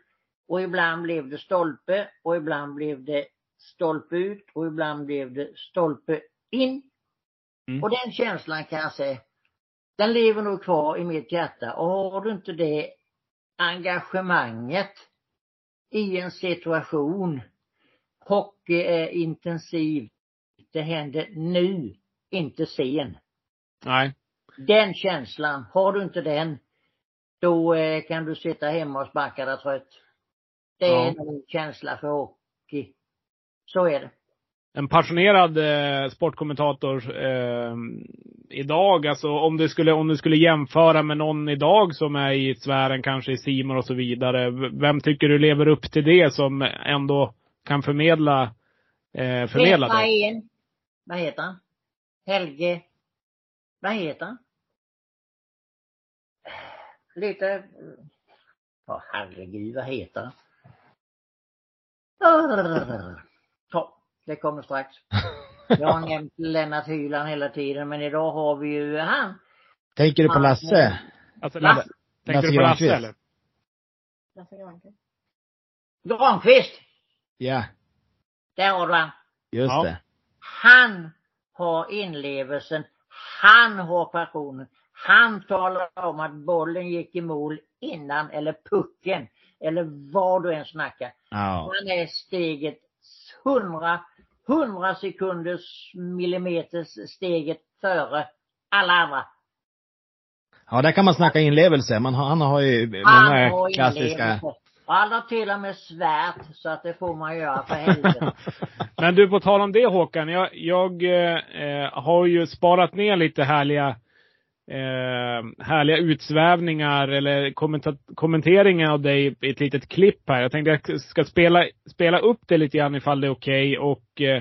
Och ibland blev det stolpe och ibland blev det stolpe ut och ibland blev det stolpe in. Mm. Och den känslan kan jag säga, den lever nog kvar i mitt hjärta. Och har du inte det engagemanget i en situation, hockey är intensiv, det händer nu, inte sen. Nej. Den känslan, har du inte den, då eh, kan du sitta hemma och sparka dig trött. Det är Ja. en känsla för hockey. Så är det. en passionerad eh, sportkommentator eh, idag, alltså om du skulle, om du skulle jämföra med någon idag som är i sfären, kanske i Simor och så vidare. Vem tycker du lever upp till det som ändå kan förmedla, eh, förmedla det? Vad heter han? Helge. Vad heter han? Lite... Ja, herregud, vad heter han? Ja, det kommer strax. Jag har nämnt Lennart Hyland hela tiden, men idag har vi ju han. Tänker du på Lasse? Alltså, Va? Lasse, tänker Lasse du på Lasse Granqvist. eller? Granqvist! Ja, Där har du han. just Ja. det. Han har inlevelsen. Han har passionen. Han talar om att bollen gick i mål innan, eller pucken, eller vad du än snackar. Ja. Han är steget hundra, hundra sekunders millimeters steget före alla andra. Ja, där kan man snacka inlevelse. Man har, han har ju Han många har klassiska... inlevelse. Han har till och med svärt, så att det får man göra för helvete. Men du, på tal om det Håkan. Jag, jag eh, har ju sparat ner lite härliga eh, härliga utsvävningar eller kommenteringar av dig i ett litet klipp här. Jag tänkte jag ska spela, spela upp det lite grann ifall det är okej och eh,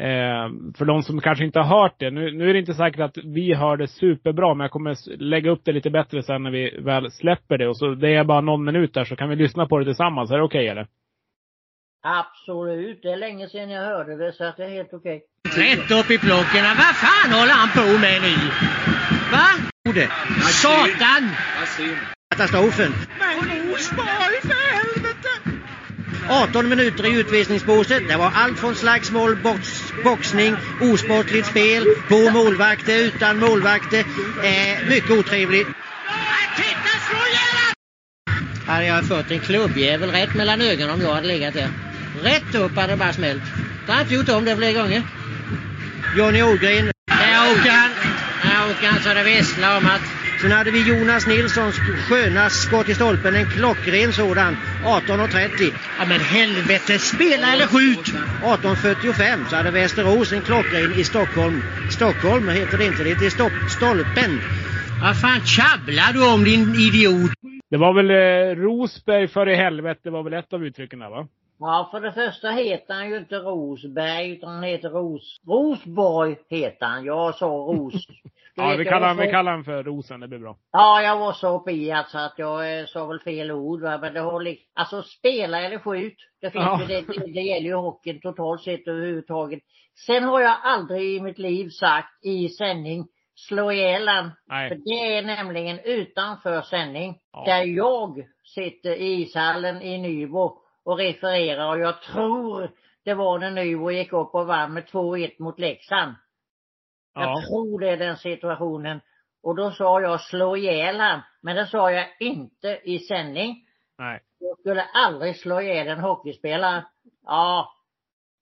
eh, för de som kanske inte har hört det. Nu, nu är det inte säkert att vi hör det superbra, men jag kommer lägga upp det lite bättre sen när vi väl släpper det. Och så det är bara någon minut där så kan vi lyssna på det tillsammans. Är det okej eller? Absolut, det är länge sedan jag hörde det så att det är helt okej. Rätt upp i plocken. Vad fan håller han på med nu? Va? Ode. Satan! Katastrofen. Men Rosberg för helvete! 18 minuter i utvisningsbåset. Det var allt från slagsmål, box, boxning, osportligt spel, på målvakter, utan målvakter. Eh, mycket otrevligt. Titta, slå ihjäl Hade jag fått en klubbjävel rätt mellan ögonen om jag hade legat där. Rätt upp hade det bara smält. Jag har inte gjort om det fler gånger. Johnny Ågren. Där åker han. Där åker han så det visslar om att... Sen hade vi Jonas Nilssons sköna skott i stolpen. En klockren sådan. 18.30. Ja men helvete, spela eller skjut! 18.45 så hade Västerås en klockren i Stockholm. Stockholm heter det inte, det heter Stopp, Stolpen. Vad fan tjabblar du om din idiot? Det var väl eh, Rosberg för i helvete, det var väl ett av uttrycken där va? Ja, för det första heter han ju inte Rosberg utan han heter Ros... Rosborg heter han. Jag sa Ros. Ja, vi kallar, var vi så- kallar den för Rosen, det blir bra. Ja, jag var så uppe i alltså att jag eh, sa väl fel ord va? men det har liksom, alltså spela eller skjut. Det finns Ja. ju, det, det, gäller ju hockeyn totalt sett överhuvudtaget. Sen har jag aldrig i mitt liv sagt i sändning slå ihjäl han. För det är nämligen utanför sändning. Ja. Där jag sitter i ishallen i Nybro och refererar och jag tror det var när Nybro gick upp och vann med 2-1 mot Leksand. Jag Ja. tror det är den situationen. Och då sa jag slå ihjäl han. Men det sa jag inte i sändning. Nej. Jag skulle aldrig slå ihjäl en hockeyspelare. Ja,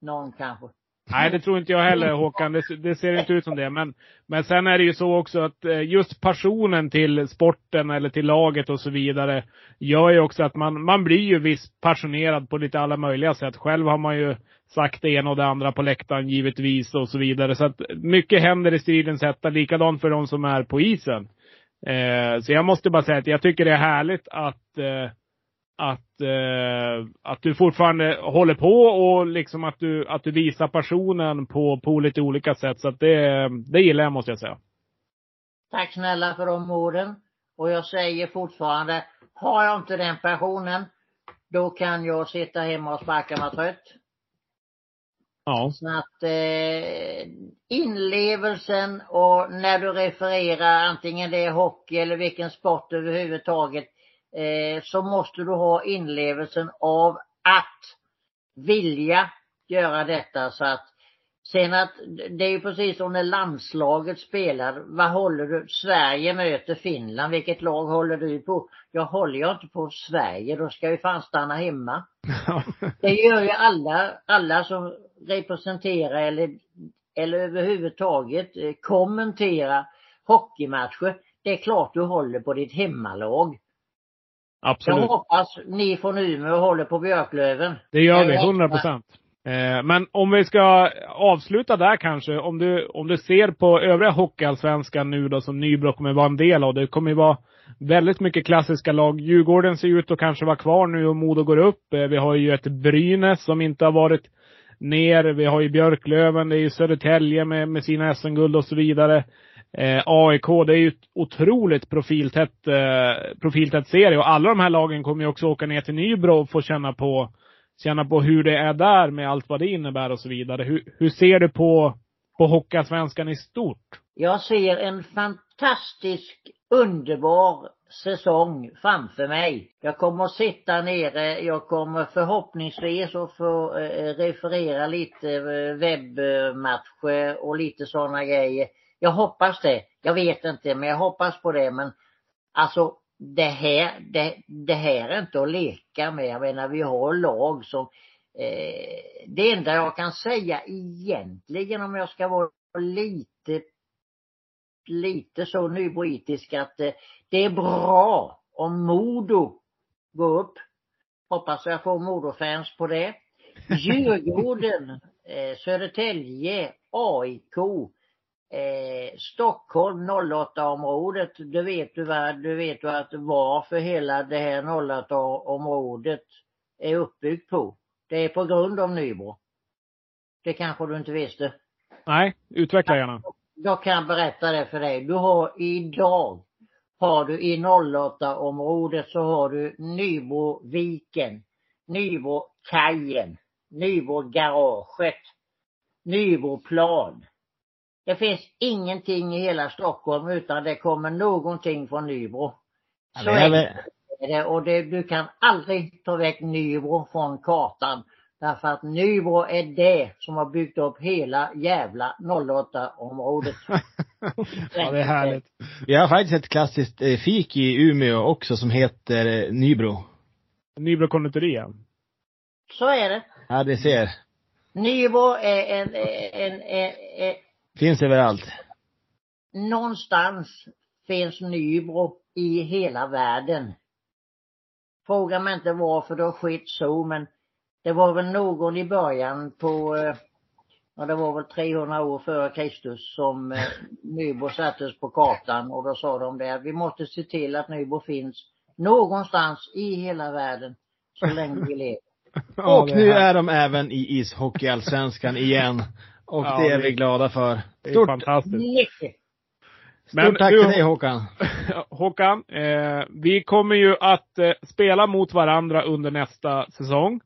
någon kanske. Nej, det tror inte jag heller Håkan. Det, det ser inte ut som det. Men, men sen är det ju så också att eh, just passionen till sporten eller till laget och så vidare gör ju också att man, man blir ju visst passionerad på lite alla möjliga sätt. Själv har man ju sagt det ena och det andra på läktaren givetvis och så vidare. Så att mycket händer i stridens hetta. Likadant för de som är på isen. Eh, så jag måste bara säga att jag tycker det är härligt att eh, att, eh, att du fortfarande håller på och liksom att du, att du visar passionen på, på lite olika sätt. Så att det, det gillar jag måste jag säga. Tack snälla för de orden. Och jag säger fortfarande, har jag inte den passionen, då kan jag sitta hemma och sparka mig trött. Ja. Så att eh, inlevelsen och när du refererar antingen det är hockey eller vilken sport överhuvudtaget eh, så måste du ha inlevelsen av att vilja göra detta så att Sen att det är ju precis som när landslaget spelar. Vad håller du? Sverige möter Finland. Vilket lag håller du på? Jag håller ju inte på Sverige. Då ska jag ju fan stanna hemma. Det gör ju alla, alla som representerar eller, eller överhuvudtaget eh, kommenterar hockeymatcher. Det är klart du håller på ditt hemmalag. Jag Absolut. hoppas ni från Umeå håller på Björklöven. Det gör vi, Jag 100 räknar- procent. Eh, men om vi ska avsluta där kanske, om du, om du ser på övriga hockeyallsvenskan nu då som Nybro kommer vara en del av. Det kommer ju vara väldigt mycket klassiska lag. Djurgården ser ut att kanske vara kvar nu och Modo går upp. Eh, vi har ju ett Brynäs som inte har varit ner. Vi har ju Björklöven, det är ju Södertälje med, med sina SM-guld och så vidare. Eh, AIK, det är ju ett otroligt profiltätt, eh, profiltätt serie och alla de här lagen kommer ju också åka ner till Nybro och få känna på känna på hur det är där med allt vad det innebär och så vidare. Hur, hur ser du på, på Hockeyallsvenskan i stort? Jag ser en fantastisk, underbar säsong framför mig. Jag kommer att sitta nere, jag kommer förhoppningsvis att få eh, eh, referera lite eh, webbmatcher och lite sådana grejer. Jag hoppas det. Jag vet inte, men jag hoppas på det. Men alltså det här, det, det här är inte att leka med. Jag menar vi har lag som eh, det enda jag kan säga egentligen om jag ska vara lite lite så nybroitisk att eh, det är bra om Modo går upp. Hoppas jag får Modo-fans på det. Djurgården, eh, Södertälje, AIK, eh, Stockholm 08-området. Du vet du vad, du vet att varför hela det här 08-området är uppbyggt på. Det är på grund av Nybro. Det kanske du inte visste. Nej, utveckla gärna. Då kan jag berätta det för dig. Du har idag, har du i 08-området så har du Nybroviken, Nybrokajen, Nybro-garaget, Nybroplan. Det finns ingenting i hela Stockholm utan det kommer någonting från Nybro. Så är det och det, du kan aldrig ta väck Nybro från kartan. Därför att Nybro är det som har byggt upp hela jävla 08-området. ja, det är härligt. Vi har faktiskt ett klassiskt eh, fik i Umeå också som heter eh, Nybro. Nybro konditori. Så är det. Ja, det ser. Nybro är en, en, en, en, Finns överallt. någonstans finns Nybro i hela världen. Fråga mig inte varför det har skett så men det var väl någon i början på, eh, ja det var väl 300 år före Kristus som eh, Nybro sattes på kartan och då sa de det att vi måste se till att Nybro finns någonstans i hela världen så länge vi lever. Och nu är de även i ishockeyallsvenskan igen. Och Ja, det är vi glada för. Det är Stort, fantastiskt. Mycket. Men stort tack till dig Håkan. Håkan, eh, vi kommer ju att eh, spela mot varandra under nästa säsong.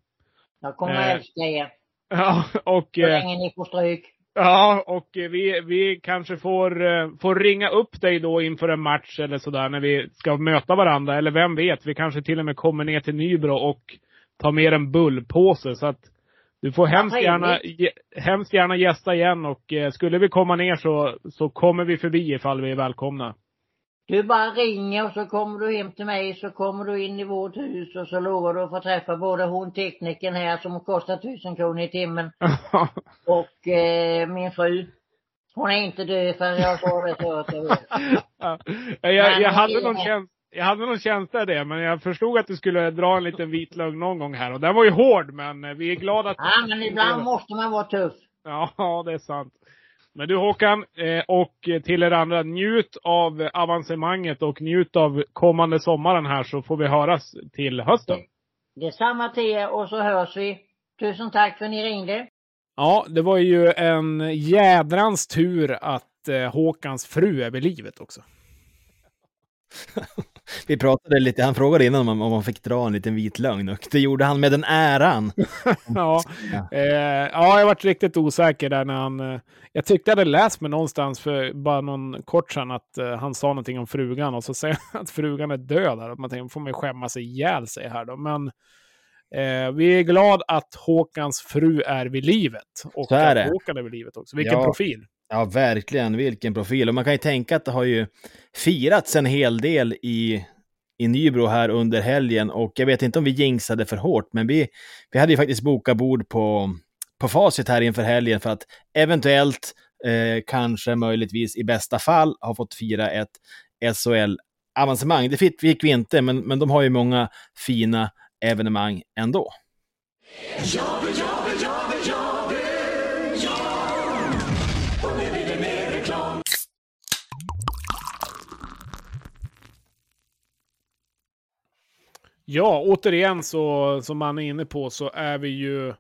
Jag kommer Eh, älska er. Ja, och, Så eh, länge ni får stryk. ja, och eh, vi, vi kanske får, eh, får ringa upp dig då inför en match eller sådär när vi ska möta varandra. Eller vem vet, vi kanske till och med kommer ner till Nybro och tar med en bullpåse. Så att du får hemskt gärna, hemskt gärna gästa igen och eh, skulle vi komma ner så, så kommer vi förbi ifall vi är välkomna. Du bara ringer och så kommer du hem till mig så kommer du in i vårt hus och så lovar du att få träffa både hon tekniken här som kostar tusen kronor i timmen och eh, min fru. Hon är inte död för jag sa det vet. Ja, jag, jag, hade någon känsla, jag hade någon känsla i det, men jag förstod att du skulle dra en liten vit lögn någon gång här. Och den var ju hård, men eh, vi är glada att... Ja men ibland måste man vara tuff. Ja, det är sant. Men du Håkan, eh, och till er andra, njut av avancemanget och njut av kommande sommaren här så får vi höras till hösten. Detsamma till er och så hörs vi. Tusen tack för att ni ringde. Ja, det var ju en jädrans tur att eh, Håkans fru är vid livet också. Vi pratade lite, han frågade innan om, om man fick dra en liten vit lögn och det gjorde han med den äran. Ja, Ja. eh, ja jag varit riktigt osäker där när han... Eh, jag tyckte jag hade läst mig någonstans för bara någon kort sedan att eh, han sa någonting om frugan och så säger han att frugan är död. Här. Man tänker, får man ju skämma sig ihjäl sig här då. Men Eh, vi är glada att Håkans fru är vid livet. Och Så är att det. Håkan är vid livet också. Vilken Ja. profil. Ja, verkligen. Vilken profil. Och man kan ju tänka att det har ju firats en hel del i, i Nybro här under helgen. Och jag vet inte om vi jinxade för hårt, men vi, vi hade ju faktiskt bokat bord på, på facit här inför helgen för att eventuellt, eh, kanske möjligtvis i bästa fall, ha fått fira ett SHL-avancemang. Det fick, fick vi inte, men, men de har ju många fina evenemang ändå. Ja, Ja, återigen så som man är inne på så är vi ju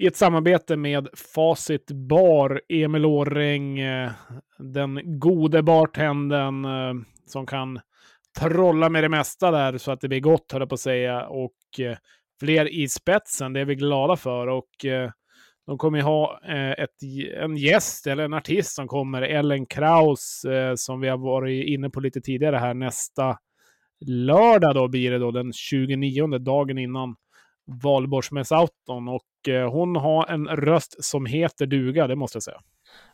i ett samarbete med Facit Bar, Emil Åring, eh, den gode bartendern eh, som kan trolla med det mesta där så att det blir gott, höll jag på att säga. Och eh, fler i spetsen, det är vi glada för. Och de kommer ju ha ett, en gäst eller en artist som kommer, Ellen Kraus, som vi har varit inne på lite tidigare här, nästa lördag då blir det då den 29, dagen innan valborgsmässoafton. Och eh, hon har en röst som heter duga, det måste jag säga.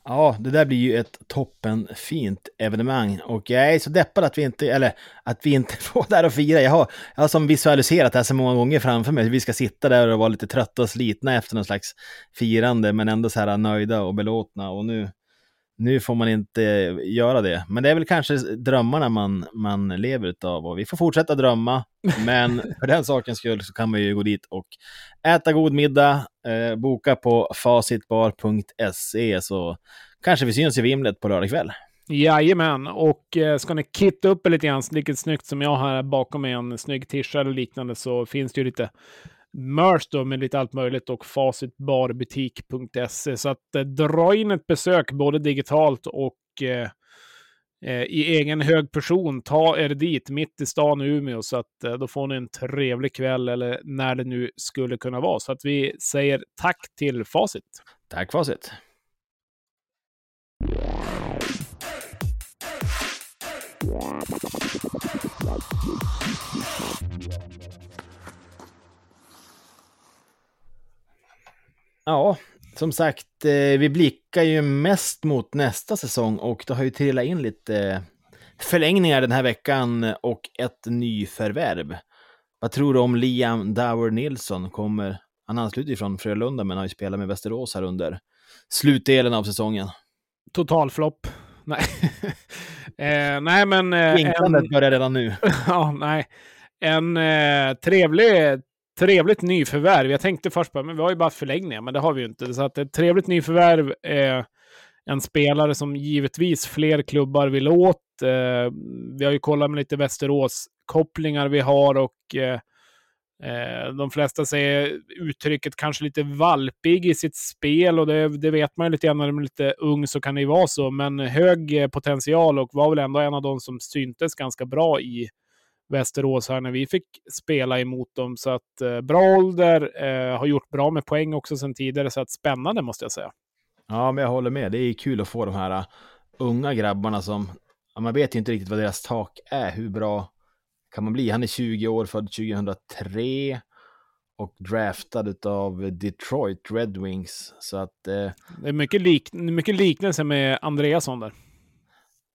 Ja, det där blir ju ett toppen fint evenemang och jag är så deppad att vi inte, eller att vi inte får där och fira. Jag har, jag har som visualiserat det här så många gånger framför mig. Vi ska sitta där och vara lite trötta och slitna efter någon slags firande, men ändå så här nöjda och belåtna. Och nu, nu får man inte göra det. Men det är väl kanske drömmarna man, man lever utav och vi får fortsätta drömma. Men för den sakens skull så kan man ju gå dit och äta god middag, eh, boka på facitbar.se så kanske vi syns i vimlet på lördag kväll. Jajamän, och eh, ska ni kitta upp er lite grann, lika snyggt som jag har här bakom mig, en snygg tisha eller liknande, så finns det ju lite merch då med lite allt möjligt och facitbarbutik.se. Så att eh, dra in ett besök både digitalt och eh, eh i egen hög person. Ta er dit mitt i stan Umeå så att eh, då får ni en trevlig kväll eller när det nu skulle kunna vara. Så att vi säger tack till Facit. Tack Facit! Ja, som sagt, eh, vi blickar ju mest mot nästa säsong och det har ju trillat in lite eh, förlängningar den här veckan och ett nyförvärv. Vad tror du om Liam Dower Nilsson? Kommer, han ansluter ju från Frölunda men har ju spelat med Västerås här under slutdelen av säsongen. Totalflopp. Nej. eh, nej, men... Eh, Vinklandet börjar redan nu. ja, nej. En eh, trevlig, trevligt nyförvärv. Jag tänkte först på, men vi har ju bara förlängningar, men det har vi ju inte. Så att ett trevligt nyförvärv. Eh, en spelare som givetvis fler klubbar vill åt. Eh, vi har ju kollat med lite Västerås-kopplingar vi har och eh, eh de flesta säger uttrycket kanske lite valpig i sitt spel och det, det vet man ju lite grann när man är lite ung så kan det ju vara så. Men hög eh, potential och var väl ändå en av de som syntes ganska bra i Västerås här när vi fick spela emot dem. Så att eh, bra ålder, eh, har gjort bra med poäng också sedan tidigare, så att spännande måste jag säga. Ja, men jag håller med. Det är kul att få de här uh, unga grabbarna som, ja, man vet ju inte riktigt vad deras tak är. Hur bra kan man bli? Han är 20 år, född 2003 och draftad av Detroit Red Wings. Så att, eh, Det är mycket, lik, mycket liknelse med Andreasson där.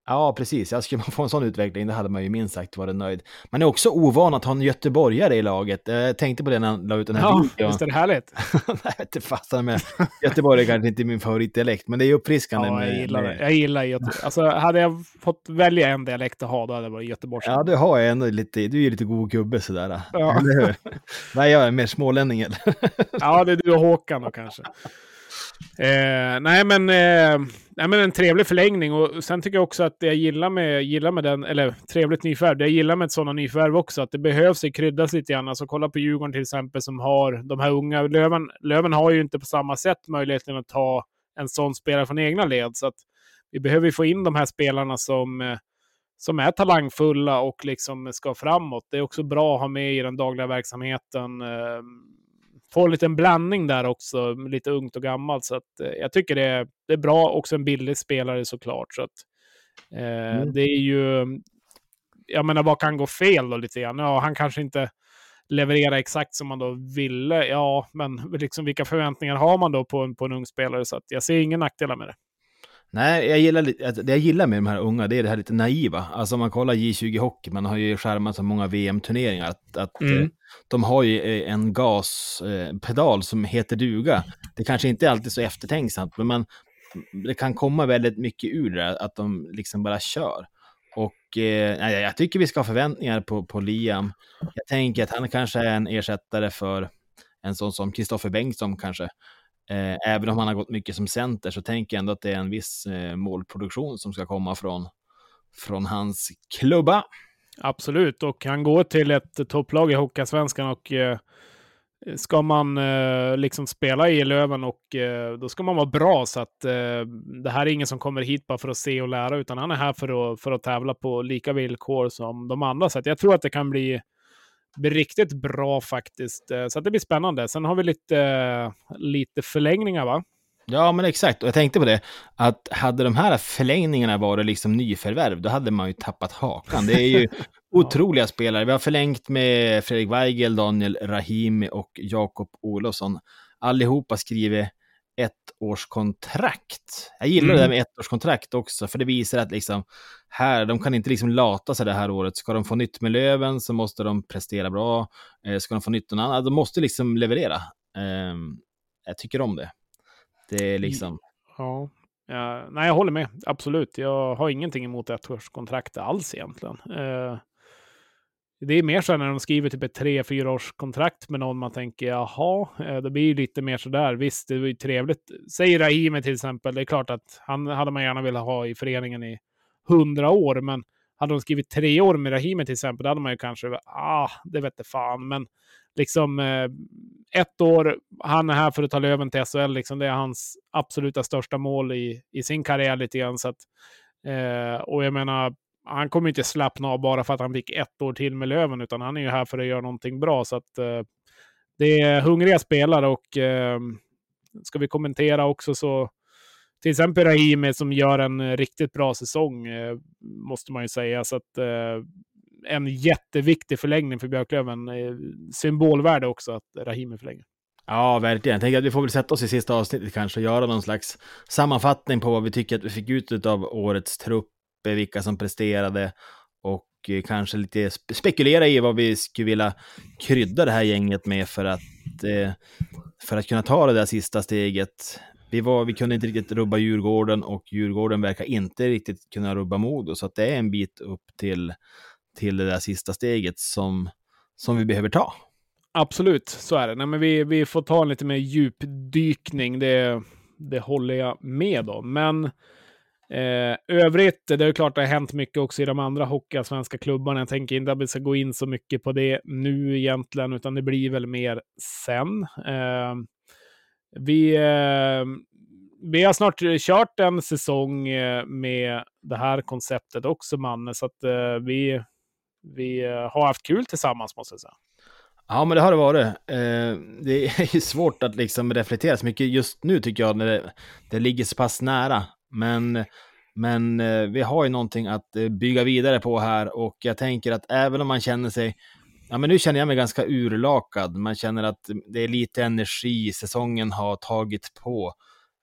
Ja precis. Jag skulle man få en sån utveckling, det hade man ju minst sagt varit nöjd. Man är också ovan att ha en göteborgare i laget. Eh, Jag tänkte på det när han la ut den här Ja, videon. visst är det härligt? Nej, inte fasen med. Göteborg är kanske inte min favoritdialekt, men det är uppfriskande. Ja, jag gillar det. med, Jag gillar Göte... Alltså, hade jag fått välja en dialekt att ha, då hade det varit göteborgska. Ja, du har ändå lite, du är ju lite god gubbe sådär. Ja. Nej, jag är mer smålänning? Ja, det är du och Håkan då kanske. Eh, nej, men, eh, nej, men en trevlig förlängning. Och sen tycker jag också att det jag gillar med, gillar med den, eller trevligt nyförvärv, det jag gillar med ett sådana nyförvärv också, att det behövs det kryddas lite grann. Alltså kolla på Djurgården till exempel som har de här unga. Löven, Löven har ju inte på samma sätt möjligheten att ta en sån spelare från egna led. Så att vi behöver ju få in de här spelarna som, eh, som är talangfulla och liksom ska framåt. Det är också bra att ha med i den dagliga verksamheten. Ehm, Få en liten blandning där också, lite ungt och gammalt. Så att, eh, jag tycker det är, det är bra, också en billig spelare såklart. Så att, eh, Mm. Det är ju, jag menar vad kan gå fel då lite grann? Ja, han kanske inte leverera exakt som man då ville. Ja, men liksom vilka förväntningar har man då på en, på en ung spelare? Så att jag ser ingen nackdelar med det. Nej, jag gillar, det jag gillar med de här unga, det är det här lite naiva. Alltså om man kollar J20 Hockey, man har ju skärmat så många VM-turneringar, att, att Mm. eh, de har ju eh, en gaspedal som heter duga. Det kanske inte är alltid så eftertänksamt, men man, det kan komma väldigt mycket ur det, att de liksom bara kör. Och eh, jag tycker vi ska ha förväntningar på, på Liam. Jag tänker att han kanske är en ersättare för en sån som Kristoffer Bengtsson kanske. Eh, även om han har gått mycket som center så tänker jag ändå att det är en viss eh, målproduktion som ska komma från, från hans klubba. Absolut, och han går till ett eh, topplag i Hockeyallsvenskan och eh, ska man eh, liksom spela i Löven och eh, då ska man vara bra så att eh, det här är ingen som kommer hit bara för att se och lära utan han är här för att, för att tävla på lika villkor som de andra. Så att jag tror att det kan bli, bli riktigt bra faktiskt. Eh, Så det blir spännande. Sen har vi lite, lite förlängningar va? Ja, men exakt. Och jag tänkte på det, att hade de här förlängningarna varit liksom nyförvärv, då hade man ju tappat hakan. Det är ju otroliga spelare. Vi har förlängt med Fredrik Weigel, Daniel Rahimi och Jakob Olofsson. Allihopa skriver ettårskontrakt. Jag gillar Mm. det där med ettårskontrakt också, för det visar att liksom här, de kan inte liksom lata sig det här året. Ska de få nytt med Löven så måste de prestera bra. Eh, ska de få nytt någon annan, de måste liksom leverera. Eh, jag tycker om det. Det är liksom... Ja. Ja, nej, jag håller med. Absolut. Jag har ingenting emot ettårskontrakt alls egentligen. Eh, det är mer så här när de skriver typ ett tre, fyra års kontrakt med någon man tänker jaha, eh, det blir ju lite mer sådär. Visst, det var ju trevligt. Säg Rahimi till exempel. Det är klart att han hade man gärna velat ha i föreningen i hundra år, men hade de skrivit tre år med Rahimi till exempel, då hade man ju kanske, ah, det vet fan, men liksom eh, ett år, han är här för att ta Löven till SHL, liksom, det är hans absoluta största mål i, i sin karriär lite grann. Så att, eh, och jag menar, han kommer inte slappna av bara för att han fick ett år till med Löven, utan han är ju här för att göra någonting bra. Så att eh, det är hungriga spelare och eh, ska vi kommentera också så till exempel Rahimi som gör en eh, riktigt bra säsong, eh, måste man ju säga. Så att eh, en jätteviktig förlängning för Björklöven. Eh, symbolvärde också att Rahimi förlänger. Ja, verkligen. Jag tänker att vi får väl sätta oss i sista avsnittet kanske och göra någon slags sammanfattning på vad vi tycker att vi fick ut av årets trupp, uppe, eh, vilka som presterade och eh, kanske lite spekulera i vad vi skulle vilja krydda det här gänget med för att, eh, för att kunna ta det där sista steget. Vi, var, vi kunde inte riktigt rubba Djurgården och Djurgården verkar inte riktigt kunna rubba Modo, så att det är en bit upp till, till det där sista steget som, som vi behöver ta. Absolut, så är det. Nej, men vi, vi får ta en lite mer djupdykning. Det, det håller jag med om. Men eh, övrigt, det är klart det har hänt mycket också i de andra hockeyallsvenska klubbarna. Jag tänker inte att vi ska gå in så mycket på det nu egentligen, utan det blir väl mer sen. Eh, vi, eh, vi har snart kört en säsong eh, med det här konceptet också, Manne, så att eh, vi, vi eh, har haft kul tillsammans, måste jag säga. Ja, men det har det varit. Eh, det är ju svårt att liksom reflektera så mycket just nu tycker jag, när det, det ligger så pass nära. Men, men eh, vi har ju någonting att eh, bygga vidare på här och jag tänker att även om man känner sig Ja, men nu känner jag mig ganska urlakad. Man känner att det är lite energi, säsongen har tagit på.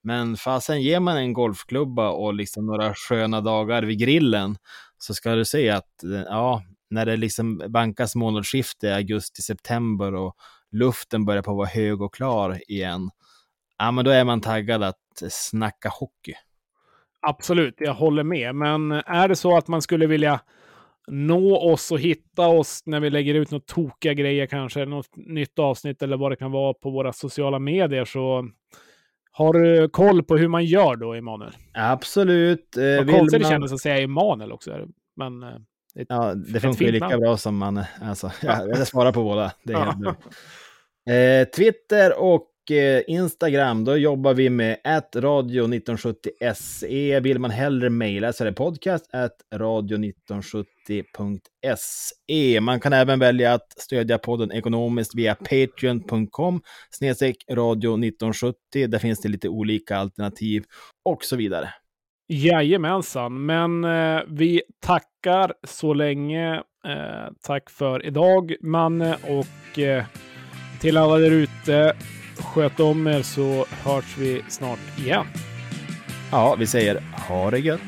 Men fasen, ger man en golfklubba och liksom några sköna dagar vid grillen så ska du se att eh, ja, när det liksom bankas månadsskifte i augusti-september och luften börjar på att vara hög och klar igen, ja men då är man taggad att snacka hockey. Absolut, jag håller med. Men är det så att man skulle vilja nå oss och hitta oss när vi lägger ut något tokiga grejer kanske, något nytt avsnitt eller vad det kan vara på våra sociala medier så har du koll på hur man gör då, Emanuel? Absolut. Eh, Vad vill konstigt det man- kändes att säga Emanuel också. Men eh, det ett Ja, det funkar ju lika namn. bra som man... Alltså, ja, jag svarar på båda. Det är Ja. Eh, Twitter och eh, Eh, Instagram, då jobbar vi med radio1970se. Vill man hellre mejla så är det podcast radio1970.se. Man kan även välja att stödja podden ekonomiskt via patreon.com snedstreck radio1970. Där finns det lite olika alternativ och så vidare. Jajamensan, men eh, vi tackar så länge Eh, tack för idag, Manne, och eh, till alla där ute, sköt om er så hörs vi snart igen. Ja, vi säger ha det gött.